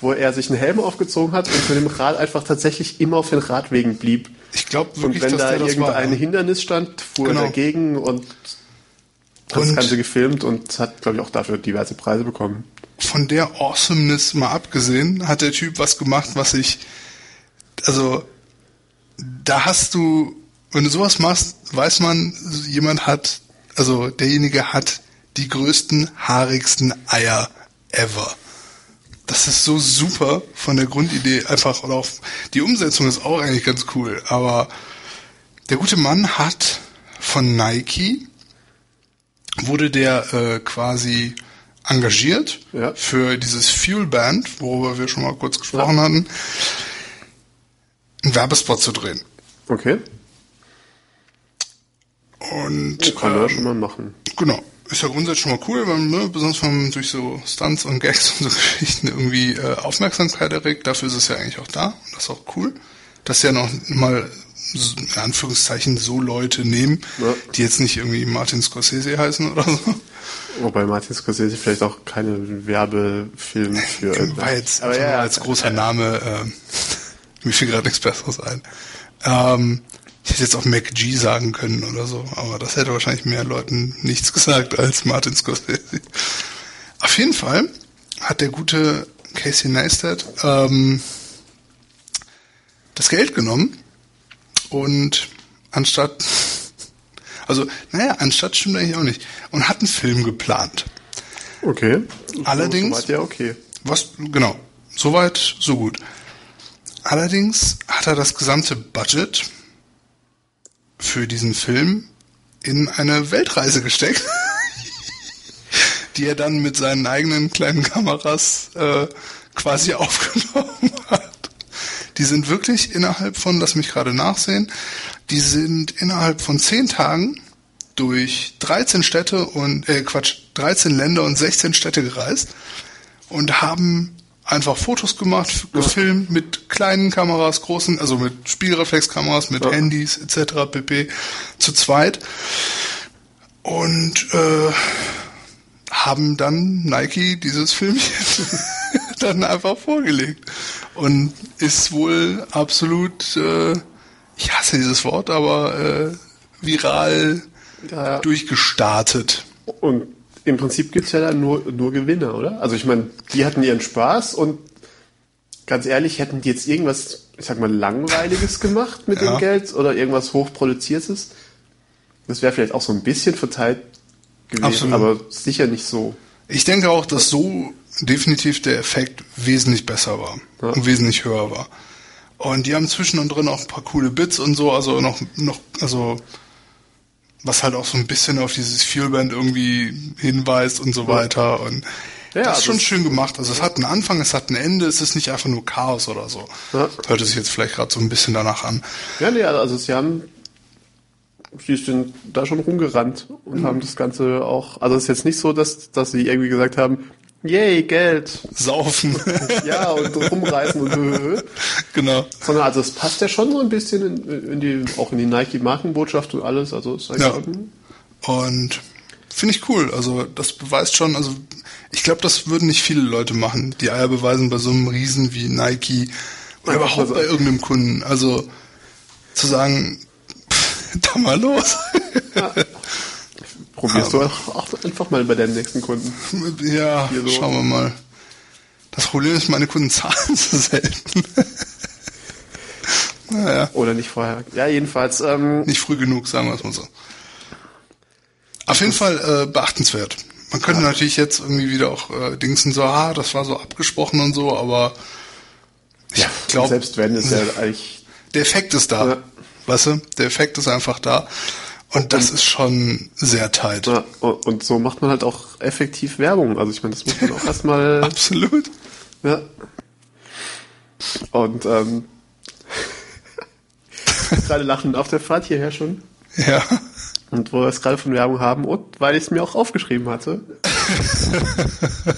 wo er sich einen Helm aufgezogen hat und mit dem Rad einfach tatsächlich immer auf den Radwegen blieb. Ich glaube Und wirklich, wenn dass da der das war. irgendein ja. Hindernis stand, fuhr Genau. er dagegen und hat das Und- Ganze gefilmt und hat, glaube ich, auch dafür diverse Preise bekommen. Von der Awesomeness mal abgesehen, hat der Typ was gemacht, was ich, also, da hast du, wenn du sowas machst, weiß man, jemand hat, also derjenige hat die größten, haarigsten Eier ever. Das ist so super von der Grundidee einfach, oder auch die Umsetzung ist auch eigentlich ganz cool, aber der gute Mann hat von Nike wurde der äh, quasi engagiert Ja. für dieses Fuel Band, worüber wir schon mal kurz gesprochen hatten, einen Werbespot zu drehen. Okay. Und Kann er ähm, schon mal machen. Genau. Ist ja grundsätzlich schon mal cool, weil ne, besonders wenn man durch so Stunts und Gags und so Geschichten irgendwie äh, Aufmerksamkeit erregt. Dafür ist es ja eigentlich auch da. Und das ist auch cool. Dass ja noch mal so, in Anführungszeichen so Leute nehmen, Ja. die jetzt nicht irgendwie Martin Scorsese heißen oder so. Wobei Martin Scorsese vielleicht auch keine Werbefilm für War jetzt Aber ja, als großer Name, äh, mir fiel gerade nichts Besseres ein. Ähm, ich hätte jetzt auch Mac G sagen können oder so, aber das hätte wahrscheinlich mehr Leuten nichts gesagt als Martin Scorsese. Auf jeden Fall hat der gute Casey Neistat ähm, das Geld genommen und anstatt, also naja, anstatt stimmt eigentlich auch nicht, und hat einen Film geplant. Okay. Allerdings- Soweit ja okay. Was, genau. Soweit, so gut. Allerdings hat er das gesamte Budget für diesen Film in eine Weltreise gesteckt, die er dann mit seinen eigenen kleinen Kameras äh, quasi aufgenommen hat. Die sind wirklich innerhalb von, lass mich gerade nachsehen, die sind innerhalb von zehn Tagen durch 13 Städte und, äh, Quatsch, 13 Länder und 16 Städte gereist und haben einfach Fotos gemacht, gefilmt mit kleinen Kameras, großen, also mit Spielreflexkameras, mit Ja. Handys etc. pp. zu zweit und äh, haben dann Nike dieses Filmchen dann einfach vorgelegt und ist wohl absolut, äh, ich hasse dieses Wort, aber äh, viral Ja. durchgestartet. Und im Prinzip gibt's ja da nur, nur Gewinner, oder? Also ich meine, die hatten ihren Spaß und ganz ehrlich, hätten die jetzt irgendwas, ich sag mal, Langweiliges gemacht mit Ja. dem Geld oder irgendwas Hochproduziertes, das wäre vielleicht auch so ein bisschen verteilt gewesen, Absolut. aber sicher nicht so. Ich denke auch, dass so definitiv der Effekt wesentlich besser war Ja. und wesentlich höher war. Und die haben zwischen und drin auch ein paar coole Bits und so, also noch, noch, also was halt auch so ein bisschen auf dieses Fuelband irgendwie hinweist und so weiter. Und Ja, das ist also schon es- schön gemacht. Also es hat einen Anfang, es hat ein Ende, es ist nicht einfach nur Chaos oder so. Ja. Hört es sich jetzt vielleicht gerade so ein bisschen danach an. Ja, nee, also sie haben, sie sind da schon rumgerannt und Mhm. haben das Ganze auch, also es ist jetzt nicht so, dass, dass sie irgendwie gesagt haben, yay, Geld, Saufen. ja, und rumreißen und genau. Sondern also es passt ja schon so ein bisschen in, in die, auch in die Nike-Markenbotschaft und alles. Also ist Ja. Und finde ich cool. Also das beweist schon, also ich glaube, das würden nicht viele Leute machen, die Eier beweisen bei so einem Riesen wie Nike oder Ja, überhaupt also- bei irgendeinem Kunden. Also zu sagen, pff, da mal los. Probierst du auch, einfach mal bei deinen nächsten Kunden. ja, so. schauen wir mal. Das Problem ist, meine Kunden zahlen so selten. naja, Oder nicht vorher. Ja, jedenfalls, ähm, nicht früh genug, sagen wir es mal so. Auf jeden Fall äh, beachtenswert. Man könnte natürlich jetzt irgendwie wieder auch äh, dingsen so, ah, das war so abgesprochen und so, aber ich glaube, selbst wenn es ja eigentlich, der Effekt ist da. Ja. Weißt du? Der Effekt ist einfach da. Und das ist schon sehr tight. ja, und und so macht man halt auch effektiv Werbung. Also ich meine, das muss man auch erstmal, Absolut. ja. Und, ähm, gerade lachen auf der Fahrt hierher schon. Ja. Und wo wir es gerade von Werbung haben und weil ich es mir auch aufgeschrieben hatte.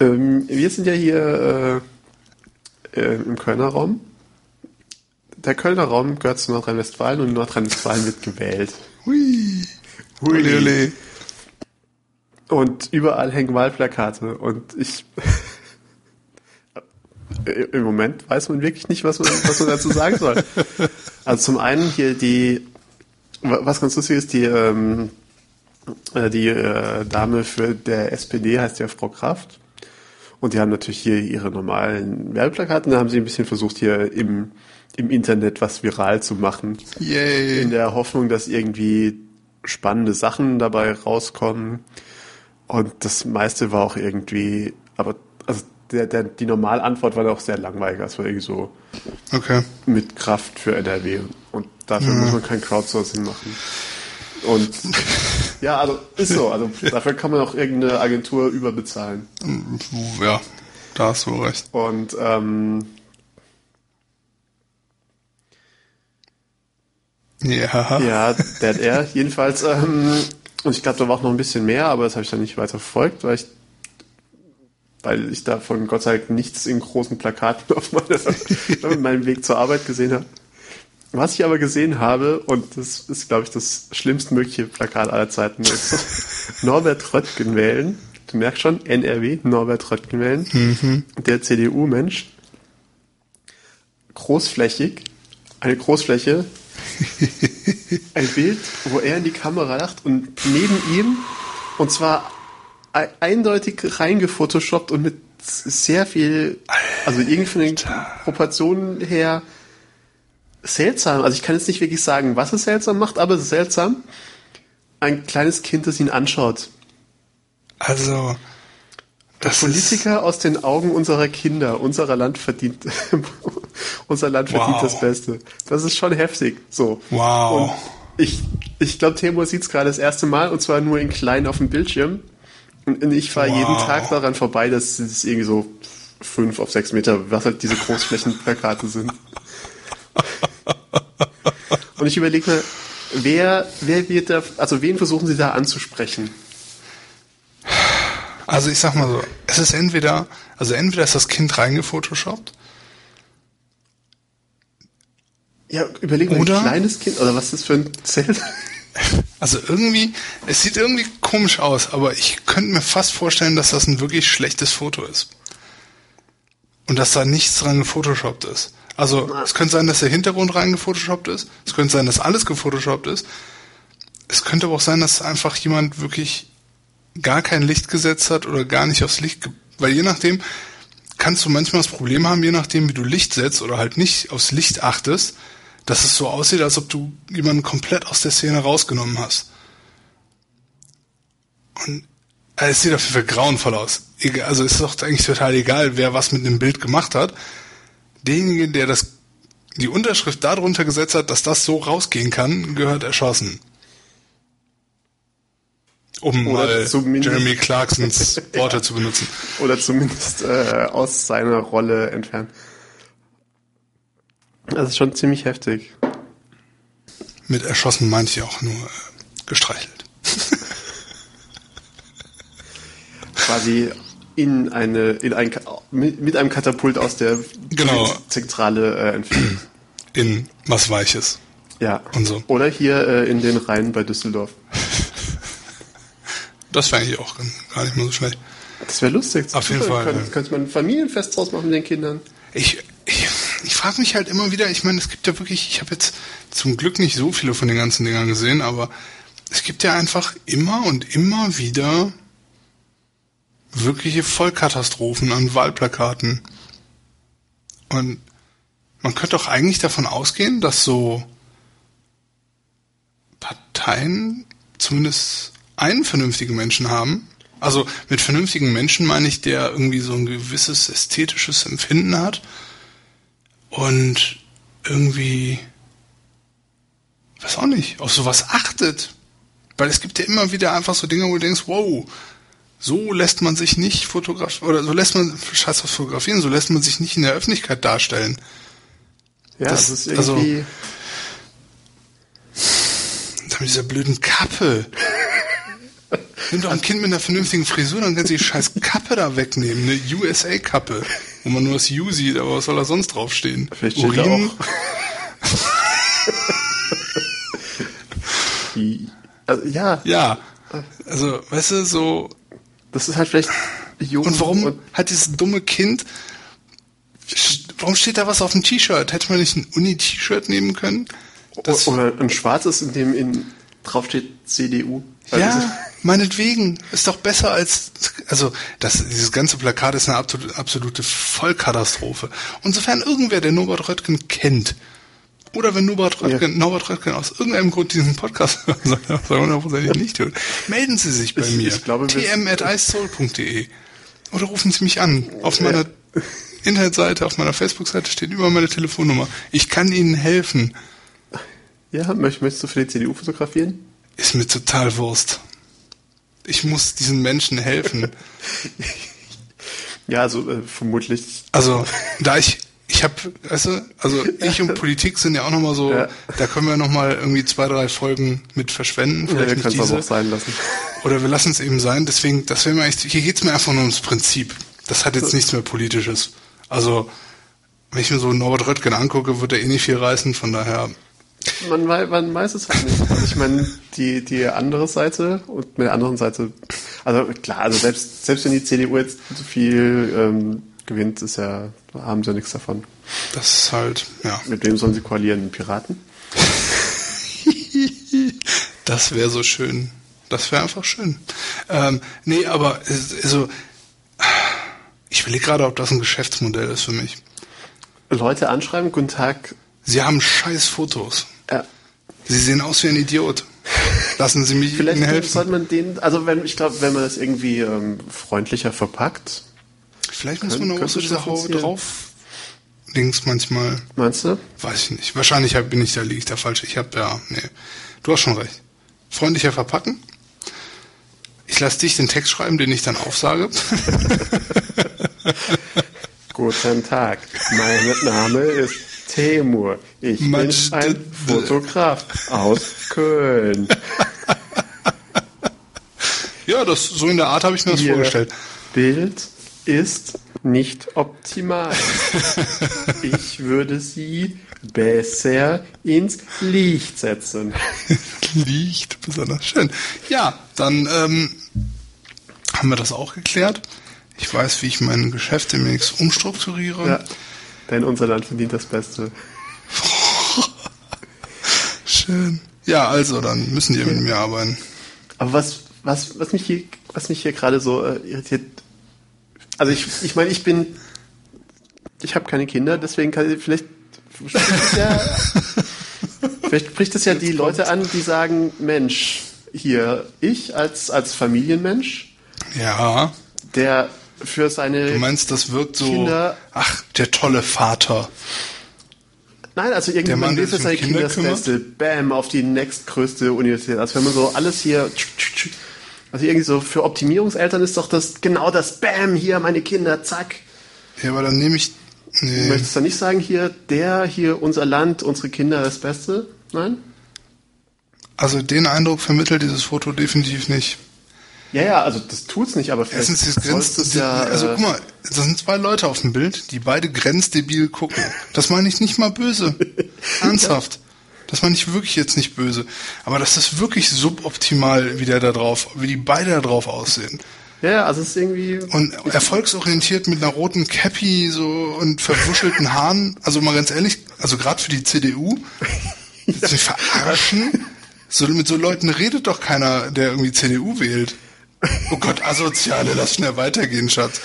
ähm, wir sind ja hier äh, äh, im Kölner Raum. Der Kölner Raum gehört zu Nordrhein-Westfalen und Nordrhein-Westfalen wird gewählt. Hui. Hui. Ole, ole. Und überall hängen Wahlplakate. Und ich Im Moment weiß man wirklich nicht, was man, was man dazu sagen soll. Also zum einen hier die, was ganz lustig ist, die, ähm, äh, die äh, Dame für der SPD heißt ja Frau Kraft. Und die haben natürlich hier ihre normalen Werbeplakate. Da haben sie ein bisschen versucht, hier im, im Internet was viral zu machen. Yay. In der Hoffnung, dass irgendwie spannende Sachen dabei rauskommen. Und das meiste war auch irgendwie, aber also der, der, die Normalantwort war auch sehr langweilig. Es war irgendwie so Okay. mit Kraft für NRW. Und dafür muss man kein Crowdsourcing machen. Und ja, also ist so. Also dafür kann man auch irgendeine Agentur überbezahlen. Ja, da hast du recht. Und ähm, Ja. ja, Dead Air jedenfalls. Ähm, und ich glaube, da war auch noch ein bisschen mehr, aber das habe ich dann nicht weiter verfolgt, weil ich weil ich davon Gott sei Dank nichts in großen Plakaten auf meiner, meinem Weg zur Arbeit gesehen habe. Was ich aber gesehen habe, und das ist, glaube ich, das schlimmstmögliche Plakat aller Zeiten, ist Norbert Röttgen wählen. Du merkst schon, NRW, Norbert Röttgen wählen. Der CDU-Mensch. Großflächig. Eine Großfläche. Ein Bild, wo er in die Kamera lacht und neben ihm, und zwar e- eindeutig reingefotoshoppt und mit sehr viel, also irgendwie von den Proportionen her seltsam. Also ich kann jetzt nicht wirklich sagen, was es seltsam macht, aber es ist seltsam. Ein kleines Kind, das ihn anschaut. Also, das Politiker aus den Augen unserer Kinder. Unser Land verdient, unser Land verdient Wow. das Beste. Das ist schon heftig. So. Wow. Und ich, ich glaube, Timur sieht es gerade das erste Mal und zwar nur in klein auf dem Bildschirm. Und und ich fahre Wow. jeden Tag daran vorbei, dass es irgendwie so fünf auf sechs Meter, was halt diese Großflächenplakate sind. Und ich überlege mir, wer, wer wird da, also wen versuchen sie da anzusprechen? Also ich sag mal so, es ist entweder, also entweder ist das Kind reingefotoshoppt, Ja, überleg mal, Oder- ein kleines Kind, oder was ist das für ein Zelt? also irgendwie, es sieht irgendwie komisch aus, aber ich könnte mir fast vorstellen, dass das ein wirklich schlechtes Foto ist. Und dass da nichts dran gefotoshoppt ist. Also es könnte sein, dass der Hintergrund rein gefotoshoppt ist, es könnte sein, dass alles gefotoshoppt ist. Es könnte aber auch sein, dass einfach jemand wirklich gar kein Licht gesetzt hat oder gar nicht aufs Licht, weil je nachdem kannst du manchmal das Problem haben, je nachdem wie du Licht setzt oder halt nicht aufs Licht achtest, dass es so aussieht, als ob du jemanden komplett aus der Szene rausgenommen hast. Und äh, es sieht auf jeden Fall grauenvoll aus. Also es ist doch eigentlich total egal, wer was mit dem Bild gemacht hat. Derjenige, der das die Unterschrift darunter gesetzt hat, dass das so rausgehen kann, gehört erschossen. Um Oder mal Jeremy Clarksons Worte zu benutzen. Oder zumindest äh, aus seiner Rolle entfernen. Das ist schon ziemlich heftig. Mit erschossen meinte ich auch nur äh, gestreichelt. Quasi in eine, in ein, mit, mit einem Katapult aus der Genau. Zentrale äh, entfernt. In was Weiches. Ja. Und so. Oder hier äh, in den Rhein bei Düsseldorf. Das wäre eigentlich auch gar nicht mal so schlecht. Das wäre lustig. Auf jeden Fall, Könnte, ja. könnte man ein Familienfest draus machen mit den Kindern. Ich, ich, ich frage mich halt immer wieder, ich meine, es gibt ja wirklich, ich habe jetzt zum Glück nicht so viele von den ganzen Dingern gesehen, aber es gibt ja einfach immer und immer wieder wirkliche Vollkatastrophen an Wahlplakaten. Und man könnte doch eigentlich davon ausgehen, dass so Parteien zumindest einen vernünftigen Menschen haben. Also mit vernünftigen Menschen meine ich, der irgendwie so ein gewisses ästhetisches Empfinden hat und irgendwie, weiß auch nicht, auf sowas achtet. Weil es gibt ja immer wieder einfach so Dinge, wo du denkst, wow, so lässt man sich nicht fotografieren, oder so lässt man, scheiß auf fotografieren, so lässt man sich nicht in der Öffentlichkeit darstellen. Ja, Das- das, ist also- irgendwie. Und mit dieser blöden Kappe. Nimm doch ein Kind mit einer vernünftigen Frisur, dann kannst du die scheiß Kappe da wegnehmen. Eine USA-Kappe, wo man nur das U sieht, aber was soll da sonst draufstehen? Vielleicht steht. Die, also, ja, Ja, also, weißt du, so... das ist halt vielleicht jung Und warum und hat dieses dumme Kind warum steht da was auf dem T-Shirt? Hätte man nicht ein Uni-T-Shirt nehmen können? Das, Oder ein schwarzes, in dem in drauf steht CDU. Weil ist- ja, meinetwegen. Ist doch besser als, also, das, dieses ganze Plakat ist eine absolute, absolute Vollkatastrophe. Und sofern irgendwer, der Norbert Röttgen kennt, oder wenn Norbert Röttgen, Norbert Röttgen aus irgendeinem Grund diesen Podcast hören soll, was er hundertprozentig nicht tut, melden Sie sich bei Ich- mir. ich glaube, wir- tm.icesoul.de Oder rufen Sie mich an. Auf meiner Internetseite, auf meiner Facebook-Seite steht über meine Telefonnummer. Ich kann Ihnen helfen. Ja, möcht- möchtest du für die CDU fotografieren? Ist mir total Wurst. Ich muss diesen Menschen helfen. Ja, also äh, vermutlich. Also, da ich, ich habe, weißt du, also ich und Politik sind ja auch nochmal so, Ja. da können wir nochmal irgendwie zwei, drei Folgen mit verschwenden, Ja, vielleicht wir nicht können es auch sein lassen. Oder wir lassen es eben sein, deswegen, das wäre mir eigentlich, hier geht's mir einfach nur ums Prinzip. Das hat jetzt nichts mehr Politisches. Also, wenn ich mir so Norbert Röttgen angucke, wird er eh nicht viel reißen, von daher, Man, man weiß es halt nicht. Also ich meine, die, die andere Seite und mit der anderen Seite, also klar, also selbst, selbst wenn die CDU jetzt so viel ähm, gewinnt, ist ja, haben sie ja nichts davon. das ist halt, ja. Mit wem sollen sie koalieren? Piraten? Das wäre so schön. Das wäre einfach schön. Ähm, nee, aber also ich überlege gerade, ob das ein Geschäftsmodell ist für mich. Leute anschreiben, guten Tag. Sie haben scheiß Fotos. Äh, Sie sehen aus wie ein Idiot. Lassen Sie mich vielleicht Ihnen helfen. sollte man den, also wenn, ich glaube, wenn man das irgendwie ähm, freundlicher verpackt, Vielleicht muss man auch so diese funktionieren. drauf. Links manchmal, meinst du? weiß ich nicht. Wahrscheinlich bin ich da, liege ich da falsch. Ich habe ja, nee. Du hast schon recht. Freundlicher verpacken. Ich lasse dich den Text schreiben, den ich dann aufsage. Guten Tag, mein Name ist Temur. Ich bin Mensch, ein d- d- Fotograf aus Köln. ja, das so in der Art habe ich mir das Ihr vorgestellt. Bild ist nicht optimal. Ich würde sie besser ins Licht setzen. Liegt besonders schön. Ja, dann ähm, haben wir das auch geklärt. Ich weiß, wie ich mein Geschäft demnächst umstrukturiere. Ja, denn unser Land verdient das Beste. Schön. Ja, also, dann müssen die mit mir arbeiten. Aber was, was, was mich hier, was mich hier gerade so äh, irritiert, also ich, ich meine, ich bin, ich habe keine Kinder, deswegen kann ich, vielleicht spricht ja, vielleicht spricht es ja die Leute an, die sagen, Mensch, hier, ich als, als Familienmensch, Ja, der für seine, du meinst, das wirkt so, Kinder- ach, der tolle Vater. nein, also irgendwie, Der Mann, man der will für sich um seine Kinder Kinder das kümmert? Beste, bam, auf die nächstgrößte Universität, also wenn man so alles hier, also irgendwie so für Optimierungseltern ist doch das, genau das, bam, hier, meine Kinder, zack, Ja, aber dann nehme ich, Du nee, möchtest du nicht sagen, hier, der, hier, unser Land, unsere Kinder, das Beste? Nein? also den Eindruck vermittelt dieses Foto definitiv nicht. Ja, ja, also das tut's nicht, aber vielleicht Erstens, das grenzt, du's ja, also guck mal, das sind zwei Leute auf dem Bild, die beide grenzdebil gucken. Das meine ich nicht mal böse. Ernsthaft. Das meine ich wirklich jetzt nicht böse. Aber das ist wirklich suboptimal, wie der da drauf, wie die beide da drauf aussehen. ja, ja, also es ist irgendwie, Und erfolgsorientiert mit einer roten Cappy so und verwuschelten Haaren. Also mal ganz ehrlich, also gerade für die CDU, mich verarschen? So, mit so Leuten redet doch keiner, der irgendwie CDU wählt. Oh Gott, Asoziale, lass schnell weitergehen, Schatz.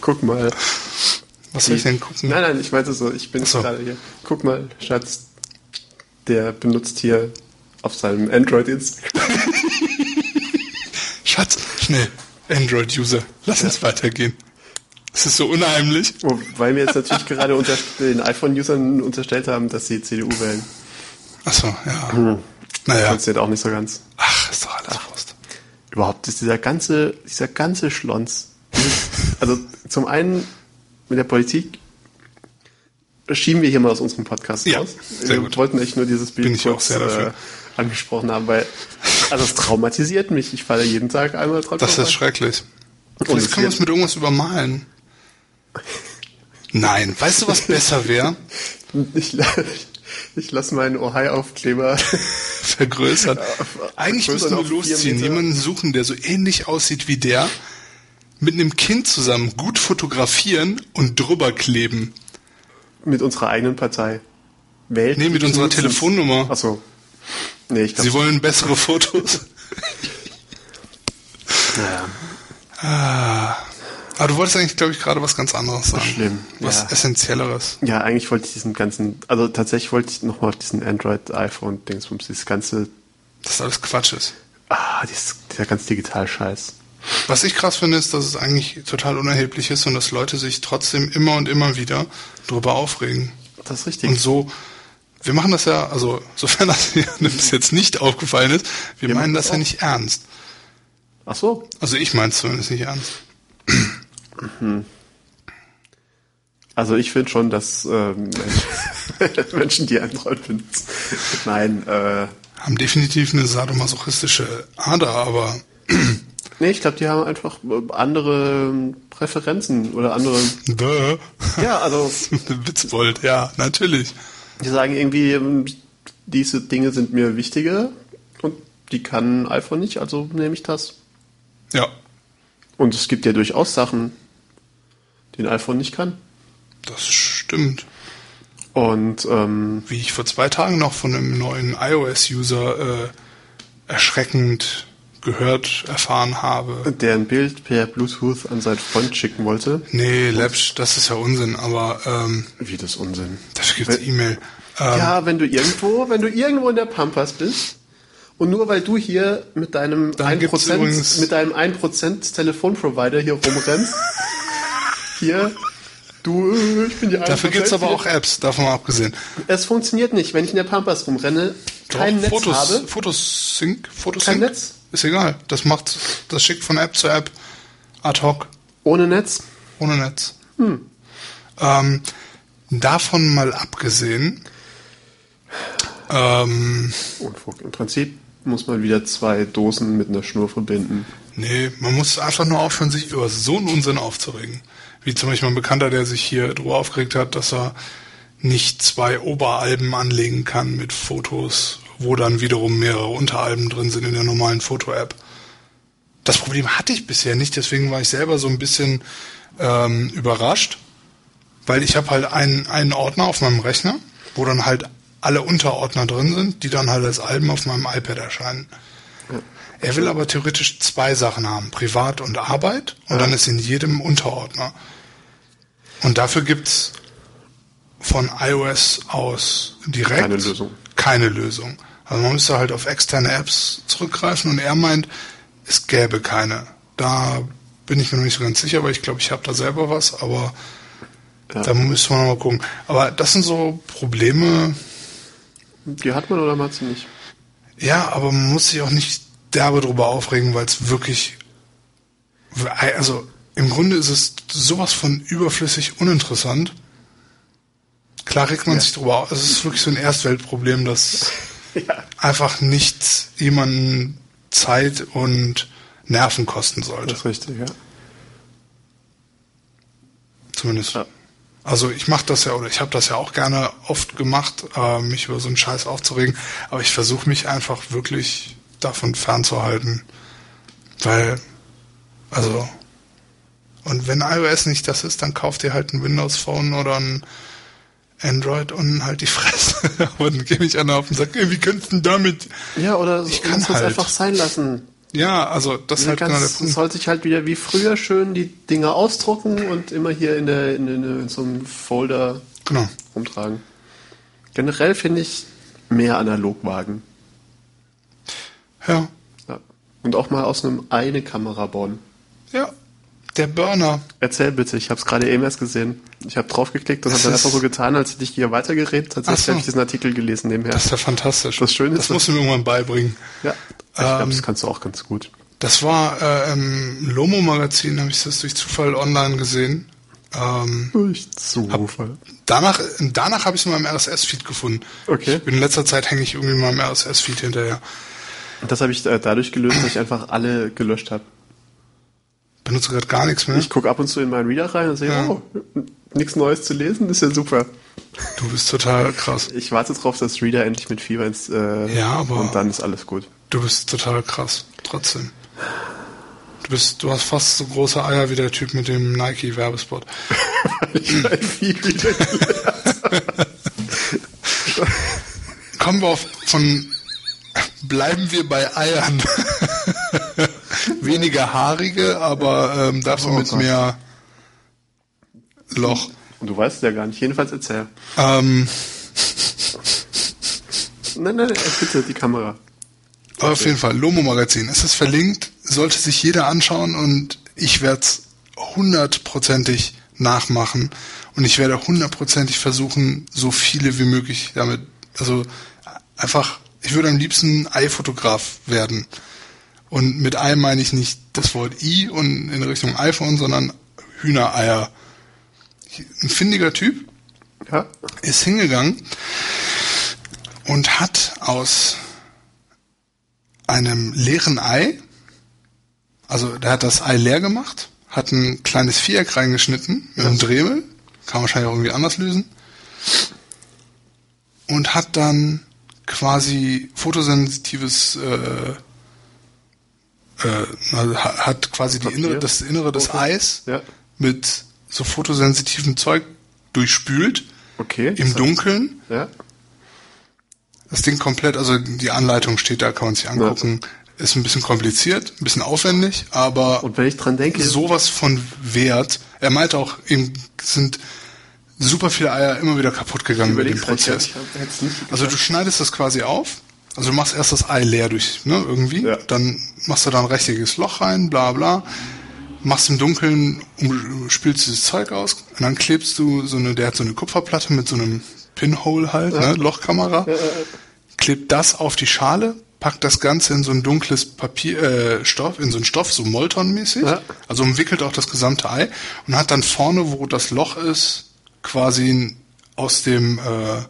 guck mal. Was soll ich denn gucken? Nein, nein, ich meinte so, ich bin so. gerade hier. Guck mal, Schatz, der benutzt hier auf seinem Android Instagram. Schatz, schnell. Android-User, lass uns weitergehen. Es ist so unheimlich. Wobei wir jetzt natürlich gerade unter, den iPhone-Usern unterstellt haben, dass sie CDU wählen. Achso, ja. Naja. Funktioniert auch nicht so ganz. Ach, ist doch alles Wurst. überhaupt ist dieser ganze, dieser ganze Schlons. Also zum einen mit der Politik schieben wir hier mal aus unserem Podcast Ja, raus. wir gut. wollten echt nur dieses Bild Bin ich auch kurz sehr dafür. Äh, angesprochen haben, weil also es traumatisiert mich. Ich falle jeden Tag einmal dran Das ist schrecklich. Und Vielleicht es können wir es mit irgendwas übermalen. Nein, weißt du, was besser wäre? Ich, la- ich lasse meinen Ohio-Aufkleber. Vergrößern. Eigentlich müssten wir losziehen, jemanden suchen, der so ähnlich aussieht wie der, mit einem Kind zusammen gut fotografieren und drüber kleben. Mit unserer eigenen Partei. Welt Nee, mit unserer. Telefonnummer. Ach so. Nee, ich glaube. Sie wollen bessere Fotos. Naja. Ah. Aber du wolltest eigentlich, glaube ich, gerade was ganz anderes sagen. Schlimm, Was ja. Essentielleres. Ja, eigentlich wollte ich diesen ganzen, also tatsächlich wollte ich nochmal auf diesen Android-iPhone-Dingsbums, dieses ganze, Das alles Quatsch ist. ah, dieses, dieser ganz Digital-Scheiß. Was ich krass finde, ist, dass es eigentlich total unerheblich ist und dass Leute sich trotzdem immer und immer wieder drüber aufregen. Das ist richtig. Und so, wir machen das ja, also sofern das hier bis jetzt nicht aufgefallen ist, wir, Wir meinen das das ja nicht ernst. Ach so. Also ich meine es zumindest nicht ernst. Also ich finde schon, dass ähm, Menschen, die Android finden, nein, äh, Haben definitiv eine sadomasochistische Ader, aber nee, ich glaube, die haben einfach äh, andere ähm, Präferenzen oder andere, Bäh. ja, also Witzbold, ja, natürlich. die sagen irgendwie, ähm, diese Dinge sind mir wichtiger und die kann iPhone nicht, also nehme ich das. Ja, Und es gibt ja durchaus Sachen, die ein iPhone nicht kann. das stimmt. Und ähm, Wie ich vor zwei Tagen noch von einem neuen iOS-User äh, erschreckend gehört, erfahren habe. der ein Bild per Bluetooth an seinen Freund schicken wollte. Nee, Läppsch, das ist ja Unsinn, aber ähm, Wie das Unsinn. dafür gibt's E-Mail. Ähm, Ja, wenn du irgendwo, wenn du irgendwo in der Pampas bist und nur weil du hier mit deinem Da gibt's 1%, übrigens- mit deinem 1% Telefonprovider hier rumrennst, hier, du, ich bin die 1%. Dafür gibt's aber hier. auch Apps, davon mal abgesehen. Es funktioniert nicht, wenn ich in der Pampas rumrenne, kein Doch, Netz Fotos, habe, Fotosync, Fotosync. kein Netz, Ist egal. Das macht, das schickt von App zu App ad hoc, ohne Netz. ohne Netz. Hm. Ähm, davon mal abgesehen, ähm, Unfug. Im Prinzip muss man wieder zwei Dosen mit einer Schnur verbinden. nee, man muss einfach nur aufhören, sich über so einen Unsinn aufzuregen. Wie zum Beispiel ein Bekannter, der sich hier drüber aufgeregt hat, dass er nicht zwei Oberalben anlegen kann mit Fotos, wo dann wiederum mehrere Unteralben drin sind in der normalen Foto-App. Das Problem hatte ich bisher nicht, deswegen war ich selber so ein bisschen ähm, überrascht, weil ich habe halt einen, einen Ordner auf meinem Rechner, wo dann halt alle Unterordner drin sind, die dann halt als Alben auf meinem iPad erscheinen. Er will aber theoretisch zwei Sachen haben, Privat und Arbeit, und dann ist in jedem Unterordner. Und dafür gibt's von iOS aus direkt Keine Lösung. Keine Lösung. Also man müsste halt auf externe Apps zurückgreifen und er meint, es gäbe keine. Da bin ich mir noch nicht so ganz sicher, aber ich glaube, ich habe da selber was, aber Ja. da müssen wir noch mal gucken. Aber das sind so Probleme, Die hat man oder hat sie nicht? ja, aber man muss sich auch nicht derbe drüber aufregen, weil es wirklich, also im Grunde ist es sowas von überflüssig uninteressant. Klar regt man Ja. sich drüber auf. Es ist wirklich so ein Erstweltproblem, das Ja. einfach nicht jemanden Zeit und Nerven kosten sollte. Das ist richtig, ja. Zumindest. Ja. Also ich mache das ja oder ich habe das ja auch gerne oft gemacht, äh, mich über so einen Scheiß aufzuregen, aber ich versuche mich einfach wirklich davon fernzuhalten, weil also und wenn iOS nicht das ist, dann kauft ihr halt ein Windows Phone oder ein Android und halt die Fresse. Aber dann gebe ich einer auf und sage, wie könntest du denn damit? Ja, oder Ich kann uns halt. einfach sein lassen. Ja, also das ist halt genau der Punkt. soll sich halt wieder wie früher schön die Dinger ausdrucken und immer hier in, der, in, in, in so einem Folder Genau. rumtragen. Generell finde ich mehr Analogwagen. Ja. Ja. Und auch mal aus einem Ei eine Kamera bauen. Ja. Der Burner. Erzähl bitte, ich habe es gerade eben erst gesehen. Ich habe draufgeklickt und habe Das dann einfach so getan, als hätte ich hier weitergeredet. Tatsächlich so. habe ich diesen Artikel gelesen nebenher. Das ist ja fantastisch. Das Schöne Das ist, musst du mir irgendwann beibringen. ja, ich glaube, Ähm, das kannst du auch ganz gut. Das war äh, im Lomo-Magazin, habe ich das durch Zufall online gesehen. Ähm, Durch Zufall. danach danach habe ich es in meinem RSS-Feed gefunden. Okay. Ich bin in letzter Zeit hänge ich irgendwie in meinem RSS-Feed hinterher. Das habe ich äh, dadurch gelöst, dass ich einfach alle gelöscht habe. Benutze gerade gar nichts mehr. Ich gucke ab und zu in meinen Reader rein und sehe, Ja. oh, nichts Neues zu lesen, ist ja super. Du bist total krass. Ich warte drauf, dass Reader endlich mit Fieber ins äh, Ja, aber- und dann ist alles gut. Du bist total krass. Trotzdem. Du bist, du hast fast so große Eier wie der Typ mit dem Nike-Werbespot. ich halt viel wieder Kommen wir auf, von, bleiben wir bei Eiern. Weniger haarige, aber ähm, dafür Oh mit Gott. mehr Loch. Und du weißt es ja gar nicht. Jedenfalls erzähl. Ähm, Nein, nein, nein, bitte die Kamera. aber auf jeden Fall, Lomo Magazin. Es ist verlinkt, sollte sich jeder anschauen und ich werde es hundertprozentig nachmachen und ich werde hundertprozentig versuchen, so viele wie möglich damit, also einfach, ich würde am liebsten Eifotograf werden. Und mit Ei meine ich nicht das Wort I und in Richtung iPhone, sondern Hühnereier. Ein findiger Typ, Ja? ist hingegangen und hat aus einem leeren Ei, also der hat das Ei leer gemacht, hat ein kleines Viereck reingeschnitten mit einem Dremel, kann man wahrscheinlich auch irgendwie anders lösen, und hat dann quasi fotosensitives äh, äh, also ha- hat quasi innere, das Innere des Foto? Eis Ja. mit so fotosensitivem Zeug durchspült Okay. im Das- Dunkeln. Ja. Das Ding komplett, also die Anleitung steht da, kann man sich angucken. Ist ein bisschen kompliziert, ein bisschen aufwendig, aber Und wenn ich dran denke, sowas von Wert. Er meinte auch, ihm sind super viele Eier immer wieder kaputt gegangen mit dem Prozess. hab- Also du schneidest das quasi auf. Also du machst erst das Ei leer durch, ne, irgendwie. Ja. Dann machst du da ein rechteckes Loch rein, bla bla. Machst im Dunkeln, um, spülst dieses Zeug aus und dann klebst du so eine, der hat so eine Kupferplatte mit so einem Pinhole halt, ne, Lochkamera. Klebt das auf die Schale, packt das Ganze in so ein dunkles Papier, äh, Stoff, in so einen Stoff, so Molton-mäßig. Ja. Also umwickelt auch das gesamte Ei und hat dann vorne, wo das Loch ist, quasi aus dem äh,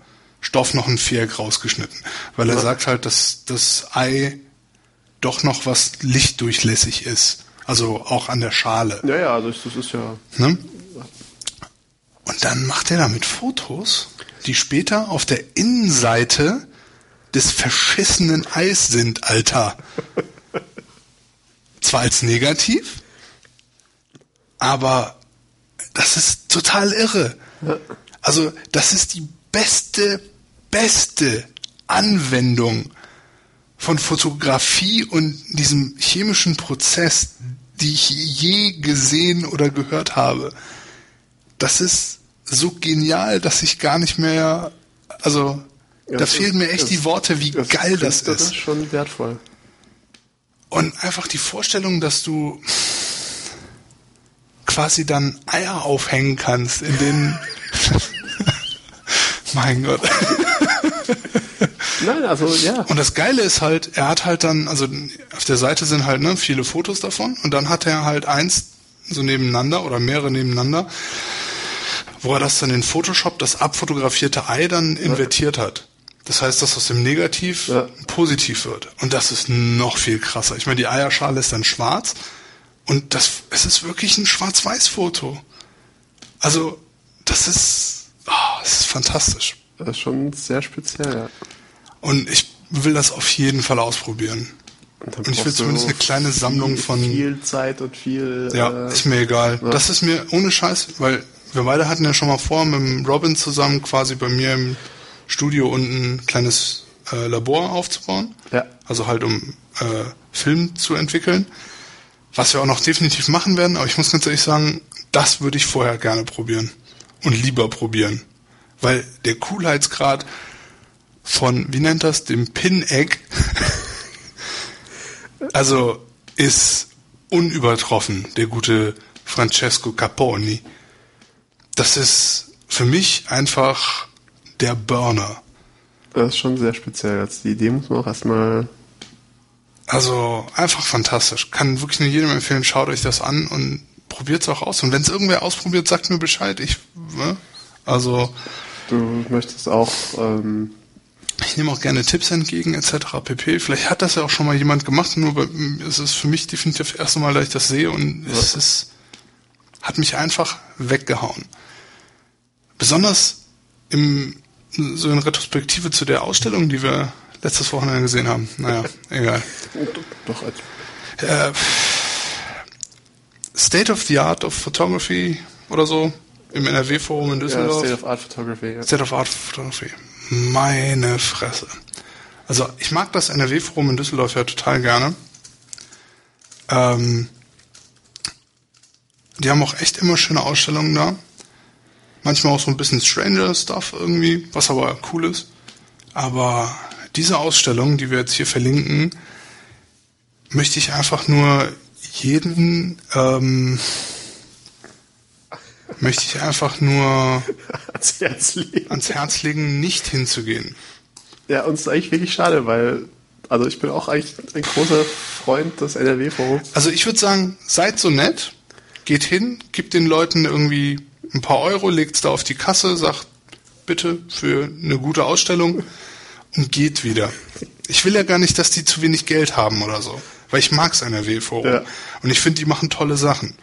Stoff noch ein Viereck rausgeschnitten. Weil er sagt halt, dass das Ei doch noch was lichtdurchlässig ist. Also auch an der Schale. Ja, ja, also das ist ja. Ne? Und dann macht er damit Fotos, die später auf der Innenseite des verschissenen Eis sind, Alter. Zwar als negativ, aber das ist total irre. Also, das ist die beste, beste Anwendung von Fotografie und diesem chemischen Prozess, die ich je gesehen oder gehört habe. Das ist so genial, dass ich gar nicht mehr, also Ja, da fehlen ist- mir echt es- die Worte, wie das geil das künstlerisch ist. schon wertvoll. Und einfach die Vorstellung, dass du quasi dann Eier aufhängen kannst, in denen mein Gott. Nein, also ja. Und das Geile ist halt, er hat halt dann, also auf der Seite sind halt ne, viele Fotos davon und dann hat er halt eins so nebeneinander oder mehrere nebeneinander, wo er das dann in Photoshop, das abfotografierte Ei dann invertiert hat. Das heißt, dass aus dem Negativ Ja. positiv wird. Und das ist noch viel krasser. Ich meine, die Eierschale ist dann schwarz und das, es ist wirklich ein Schwarz-Weiß-Foto. Also, das ist, ah, das ist fantastisch. Das ist schon sehr speziell, ja. Und ich will das auf jeden Fall ausprobieren. Und, Und ich will zumindest eine kleine Sammlung von- Viel Zeit und viel. Ja, äh, ist mir egal. ja. Das ist mir ohne Scheiß, weil wir beide hatten ja schon mal vor, mit Robin zusammen quasi bei mir im Studio unten ein kleines äh, Labor aufzubauen. Ja. Also halt um äh, Film zu entwickeln. Was wir auch noch definitiv machen werden, aber ich muss ganz ehrlich sagen, das würde ich vorher gerne probieren. Und lieber probieren. Weil der Coolheitsgrad von, wie nennt das, dem Pin-Egg, also ist unübertroffen, der gute Francesco Caponi. Das ist für mich einfach der Burner. Das ist schon sehr speziell. Also die Idee muss man auch erstmal. Also einfach fantastisch. Kann wirklich nur jedem empfehlen, schaut euch das an und probiert es auch aus. Und wenn es irgendwer ausprobiert, sagt mir Bescheid. Ich, ne? Also Du möchtest auch. Ähm, ich nehme auch gerne Tipps entgegen etc. pp. Vielleicht hat das ja auch schon mal jemand gemacht, nur bei, es ist für mich definitiv das erste Mal, dass ich das sehe und es ist, hat mich einfach weggehauen. Besonders im, so in Retrospektive zu der Ausstellung, die wir letztes Wochenende gesehen haben. Naja, egal. doch, als, Äh, State of the Art of Photography oder so im NRW-Forum in Ja, Düsseldorf. State of Art Photography. Ja. State of Art Photography. Meine Fresse. Also ich mag das NRW-Forum in Düsseldorf ja total gerne. Ähm, die haben auch echt immer schöne Ausstellungen da. Manchmal auch so ein bisschen Stranger Stuff irgendwie, was aber cool ist. Aber diese Ausstellung, die wir jetzt hier verlinken, möchte ich einfach nur jeden, ähm, möchte ich einfach nur Ans Herz legen. ans Herz legen, nicht hinzugehen. Ja, uns ist eigentlich wirklich schade, weil, also ich bin auch eigentlich ein großer Freund des NRW-Forums. Also ich würde sagen, seid so nett, geht hin, gebt den Leuten irgendwie ein paar Euro, legt's da auf die Kasse, sagt bitte für eine gute Ausstellung und geht wieder. Ich will ja gar nicht, dass die zu wenig Geld haben oder so, weil ich mag's NRW-Forum Ja. und ich finde, die machen tolle Sachen.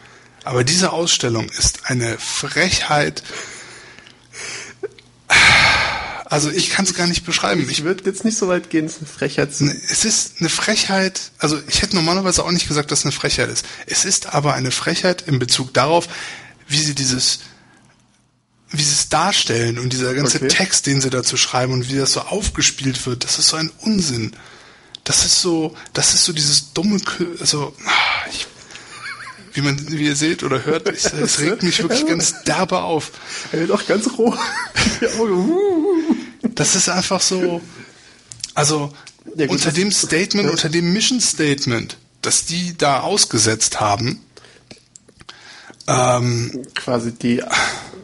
Aber diese Ausstellung ist eine Frechheit. Also ich kann es gar nicht beschreiben. Ich würde jetzt nicht so weit gehen, es ist eine Frechheit zu Ne, Es ist eine Frechheit, also ich hätte normalerweise auch nicht gesagt, dass es eine Frechheit ist. Es ist aber eine Frechheit in Bezug darauf, wie sie dieses, wie sie es darstellen und dieser ganze Okay. Text, den sie dazu schreiben und wie das so aufgespielt wird, das ist so ein Unsinn. Das ist so, das ist so dieses dumme, also, ah, ich, wie man, wie ihr seht oder hört, es, regt mich wirklich ganz derbe auf. Er wird auch ganz roh. Die Augen. Das ist einfach so, also Ja, gut, unter dem Statement, ja. unter dem Mission Statement, das die da ausgesetzt haben, ähm, Quasi die,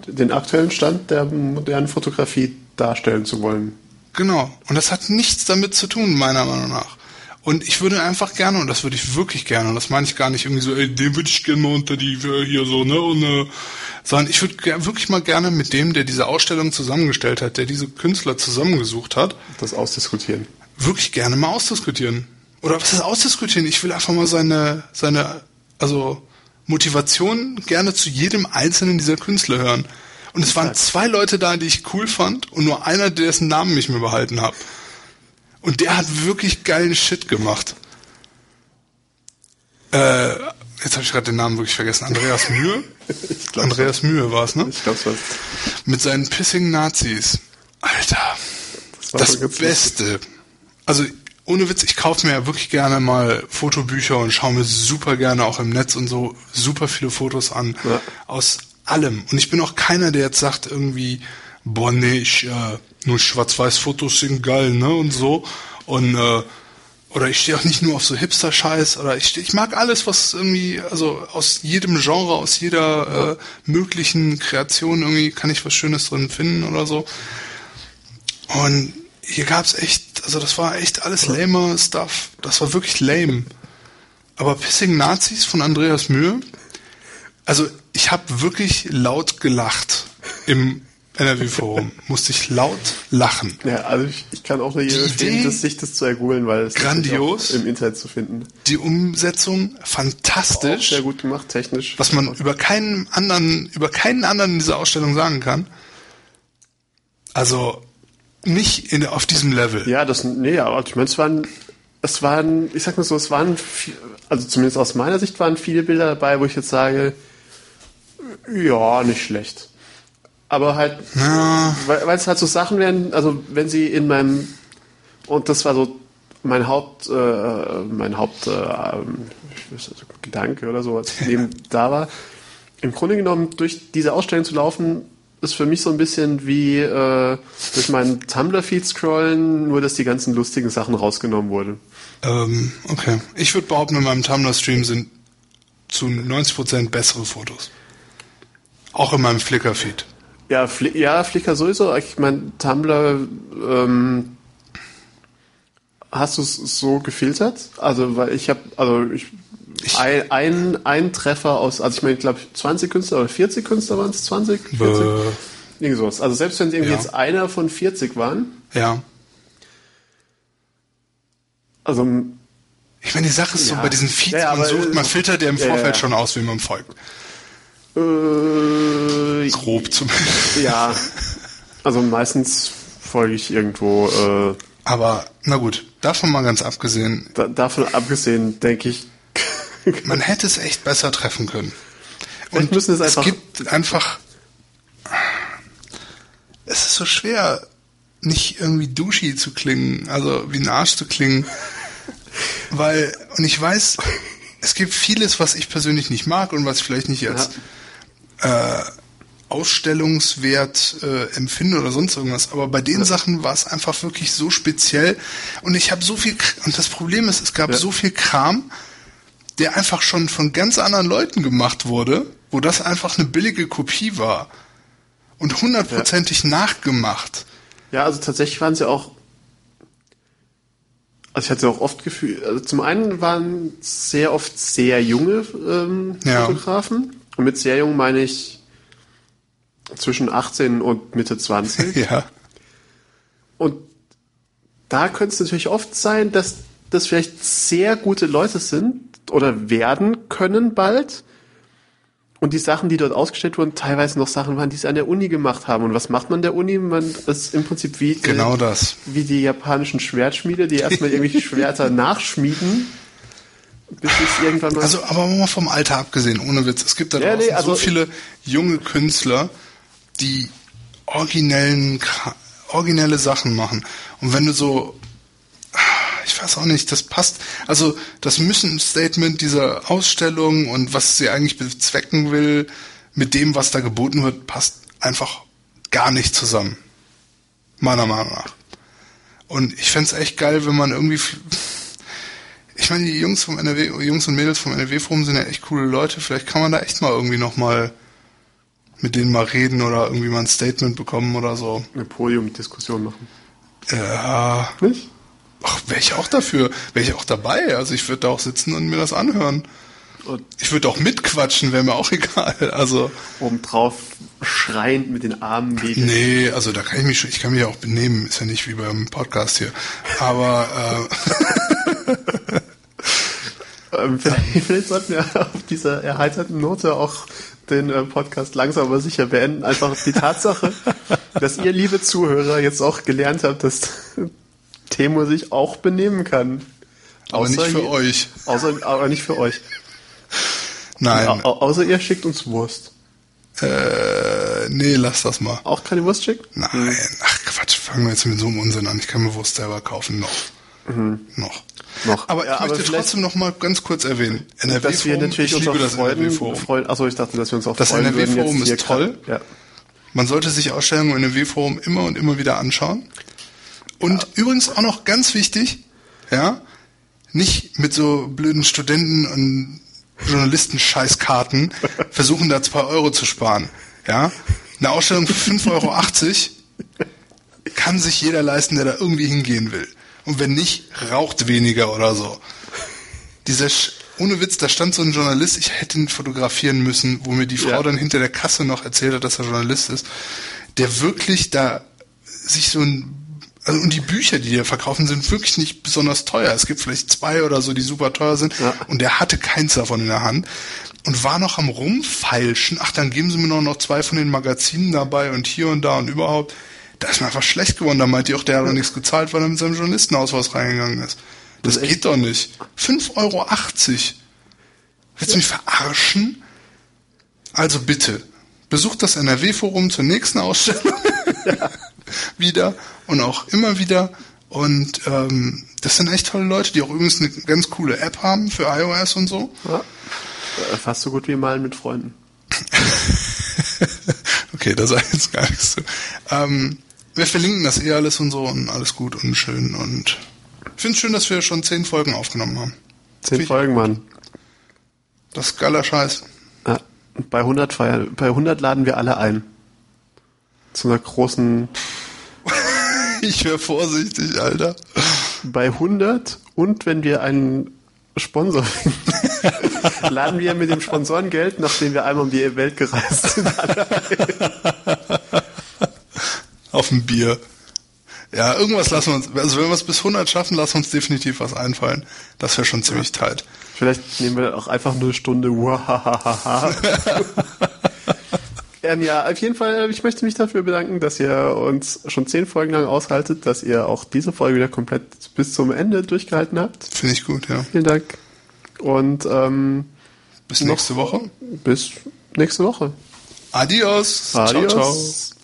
den aktuellen Stand der modernen Fotografie darstellen zu wollen. genau. Und das hat nichts damit zu tun, meiner Meinung nach. Und ich würde einfach gerne, und das würde ich wirklich gerne, und das meine ich gar nicht irgendwie so, ey, den würde ich gerne mal unter die äh, hier so, ne, und, äh, sondern ich würde wirklich mal gerne mit dem, der diese Ausstellung zusammengestellt hat, der diese Künstler zusammengesucht hat, Das ausdiskutieren. wirklich gerne mal ausdiskutieren. Oder was ist ausdiskutieren? Ich will einfach mal seine, seine, also Motivation gerne zu jedem einzelnen dieser Künstler hören. Und es waren zwei Leute da, die ich cool fand und nur einer, dessen Namen ich mir behalten habe. Und der hat wirklich geilen Shit gemacht. Äh, jetzt habe ich gerade den Namen wirklich vergessen. Andreas Mühe? Andreas Mühe war es, ne? Ich glaube, was. Mit seinen pissing Nazis. Alter. Das ganz Beste. Also, ohne Witz, ich kaufe mir ja wirklich gerne mal Fotobücher und schaue mir super gerne auch im Netz und so super viele Fotos an. Ja. Aus allem. Und ich bin auch keiner, der jetzt sagt irgendwie, boah, nee, ich, äh, nur Schwarz-Weiß-Fotos sind geil, ne, und so. Und, äh, oder ich stehe auch nicht nur auf so Hipster-Scheiß, oder ich, steh, ich mag alles, was irgendwie, also aus jedem Genre, aus jeder äh, möglichen Kreation irgendwie kann ich was Schönes drin finden oder so. Und hier gab's echt, also das war echt alles lame Stuff. Das war wirklich lame. Aber Pissing Nazis von Andreas Mühe, also ich habe wirklich laut gelacht im NRW-Forum. Musste ich laut lachen. Ja, also ich, ich kann auch nur jedem empfehlen, das, sich das zu ergoogeln, weil es ist Grandios. auch im Internet zu finden. Die Umsetzung Auch fantastisch. sehr gut gemacht, technisch. was man über keinen anderen, über keinen anderen in dieser Ausstellung sagen kann. Also nicht in, auf diesem Level. Ja, das, nee, aber ich meine, es waren, es waren, ich sag mal so, es waren, viel, also zumindest aus meiner Sicht waren viele Bilder dabei, wo ich jetzt sage, ja, nicht schlecht. Aber halt, Ja. weil, es halt so Sachen wären, also wenn sie in meinem, und das war so mein Haupt, äh, mein Haupt, äh, nicht, Gedanke oder so, als ich eben da war. Im Grunde genommen, durch diese Ausstellung zu laufen, ist für mich so ein bisschen wie äh, durch meinen Tumblr-Feed scrollen, nur dass die ganzen lustigen Sachen rausgenommen wurden. Ähm, okay. Ich würde behaupten, in meinem Tumblr-Stream sind zu 90% bessere Fotos. Auch in meinem Flickr-Feed. Ja, Fli ja, Flickr sowieso. Ich meine, Tumblr, ähm, hast du es so gefiltert? Also, weil ich habe, also ich, ein, ein, ein Treffer aus, also ich meine, ich glaube 20 Künstler oder 40 Künstler waren es, 20? 40? Bäh. Irgendwie sowas. Also selbst wenn es irgendwie Ja. jetzt einer von 40 waren, Ja. also Ich meine, die Sache ist so, Ja. bei diesen Feeds, Ja, man sucht, man filtert ja im Vorfeld ja. schon aus, wem man folgt. äh, Grob zumindest. ja, also meistens folge ich irgendwo, äh, Aber, na gut, davon mal ganz abgesehen, da, davon abgesehen denke ich, Man hätte es echt besser treffen können. Vielleicht müssen es einfach- es gibt einfach, es ist so schwer, nicht irgendwie douchey zu klingen, also wie ein Arsch zu klingen, weil, und ich weiß, es gibt vieles, was ich persönlich nicht mag und was ich vielleicht nicht als äh, Ausstellungswert äh, empfinde oder sonst irgendwas. Aber bei den Sachen war es einfach wirklich so speziell. Und ich habe so viel, und das Problem ist, es gab Ja. so viel Kram, der einfach schon von ganz anderen Leuten gemacht wurde, wo das einfach eine billige Kopie war. Und hundertprozentig nachgemacht. Ja, also tatsächlich waren sie auch. Also ich hatte auch oft Gefühl, also zum einen waren sehr oft sehr junge ähm, Ja. Fotografen. Und mit sehr jung meine ich zwischen 18 und Mitte 20. Ja. Und da könnte es natürlich oft sein, dass das vielleicht sehr gute Leute sind oder werden können bald. Und die Sachen, die dort ausgestellt wurden, teilweise noch Sachen waren, die sie an der Uni gemacht haben. Und was macht man der Uni? Man ist im Prinzip wie, Genau das. wie die japanischen Schwertschmiede, die erstmal irgendwelche Schwerter nachschmieden, bis es irgendwann mal. Also, aber mal vom Alter abgesehen, ohne Witz. Es gibt da Ja, nee, also- so viele junge Künstler, die originellen, originelle Sachen machen. Und wenn du so, ich weiß auch nicht, das passt. Also, das Mission-Statement dieser Ausstellung und was sie eigentlich bezwecken will, mit dem, was da geboten wird, passt einfach gar nicht zusammen. Meiner Meinung nach. Und ich fänd's echt geil, wenn man irgendwie ich meine, die Jungs vom NRW, Jungs und Mädels vom NRW-Forum sind ja echt coole Leute. Vielleicht kann man da echt mal irgendwie nochmal mit denen mal reden oder irgendwie mal ein Statement bekommen oder so. eine Podiumdiskussion machen. Ja, Nicht? ach, wäre ich auch dafür, wäre ich auch dabei. Also ich würde da auch sitzen und mir das anhören. Und Ich würde auch mitquatschen, wäre mir auch egal. Also, obendrauf schreiend mit den Armen wedeln. nee, also da kann ich mich, ich kann mich ja auch benehmen, ist ja nicht wie beim Podcast hier. Aber, äh, Ähm, vielleicht, vielleicht sollten wir auf dieser erheiterten Note auch den äh, Podcast langsam aber sicher beenden. Einfach die Tatsache, dass ihr, liebe Zuhörer, jetzt auch gelernt habt, dass Temo sich auch benehmen kann. aber nicht für je- euch. Außer, aber nicht für euch. Nein, Au, außer ihr schickt uns Wurst. äh, nee, lass das mal. Auch keine Wurst schickt? Nein, ach Quatsch, fangen wir jetzt mit so einem Unsinn an. Ich kann mir Wurst selber kaufen, noch. Noch. Noch. Aber Ja, ich aber möchte vielleicht- trotzdem noch mal ganz kurz erwähnen. NRW dass wir natürlich ich uns liebe auch das freuen. NRW-Forum. freuen achso, ich dachte, dass wir uns auch Das freuen würden. NRW-Forum ist toll. Ja. Man sollte sich Ausstellungen im NRW-Forum immer und immer wieder anschauen. Und übrigens auch noch ganz wichtig, ja, nicht mit so blöden Studenten und Journalisten-Scheißkarten versuchen, da zwei Euro zu sparen. Ja, eine Ausstellung für 5,80 Euro kann sich jeder leisten, der da irgendwie hingehen will. Und wenn nicht, raucht weniger oder so. Dieser, Sch- ohne Witz, da stand so ein Journalist, ich hätte ihn fotografieren müssen, wo mir die Frau Ja. dann hinter der Kasse noch erzählt hat, dass er Journalist ist, der wirklich da sich so ein, also und die Bücher, die die verkaufen, sind wirklich nicht besonders teuer. Es gibt vielleicht zwei oder so, die super teuer sind. Ja. Und der hatte keins davon in der Hand und war noch am rumfeilschen. Ach, dann geben sie mir noch, noch zwei von den Magazinen dabei und hier und da und überhaupt. Da ist mir einfach schlecht geworden. Da meinte ich auch, der hat noch nichts gezahlt, weil er mit seinem Journalistenausweis reingegangen ist. Das Das ist geht doch nicht. 5,80 Euro. Willst du mich verarschen? Also bitte, besucht das NRW-Forum zur nächsten Ausstellung wieder und auch immer wieder. Und ähm, das sind echt tolle Leute, die auch übrigens eine ganz coole App haben für iOS und so. Ja. Äh, Fast so gut wie malen mit Freunden. okay, da sei jetzt gar nichts zu. Ähm, wir verlinken das eh alles und so und alles gut und schön. Und ich finde es schön, dass wir schon zehn Folgen aufgenommen haben. Zehn Folgen, Mann. Das ist geiler Scheiß. Ja. Bei 100 feiern, bei 100 laden wir alle ein. Zu einer großen, Ich wäre vorsichtig, Alter. bei 100 und wenn wir einen Sponsor finden, laden wir mit dem Sponsorengeld, nachdem wir einmal um die Welt gereist sind, Auf ein Bier. Ja, irgendwas lassen wir uns, also wenn wir es bis 100 schaffen, lassen wir uns definitiv was einfallen. Das wäre schon ziemlich tight. Vielleicht nehmen wir auch einfach eine Stunde. Ähm, ja, auf jeden Fall, ich möchte mich dafür bedanken, dass ihr uns schon zehn Folgen lang aushaltet, dass ihr auch diese Folge wieder komplett bis zum Ende durchgehalten habt. Finde ich gut, ja. Vielen Dank. Und ähm, Bis nächste Woche. bis nächste Woche. Adios. Adios. Ciao, ciao.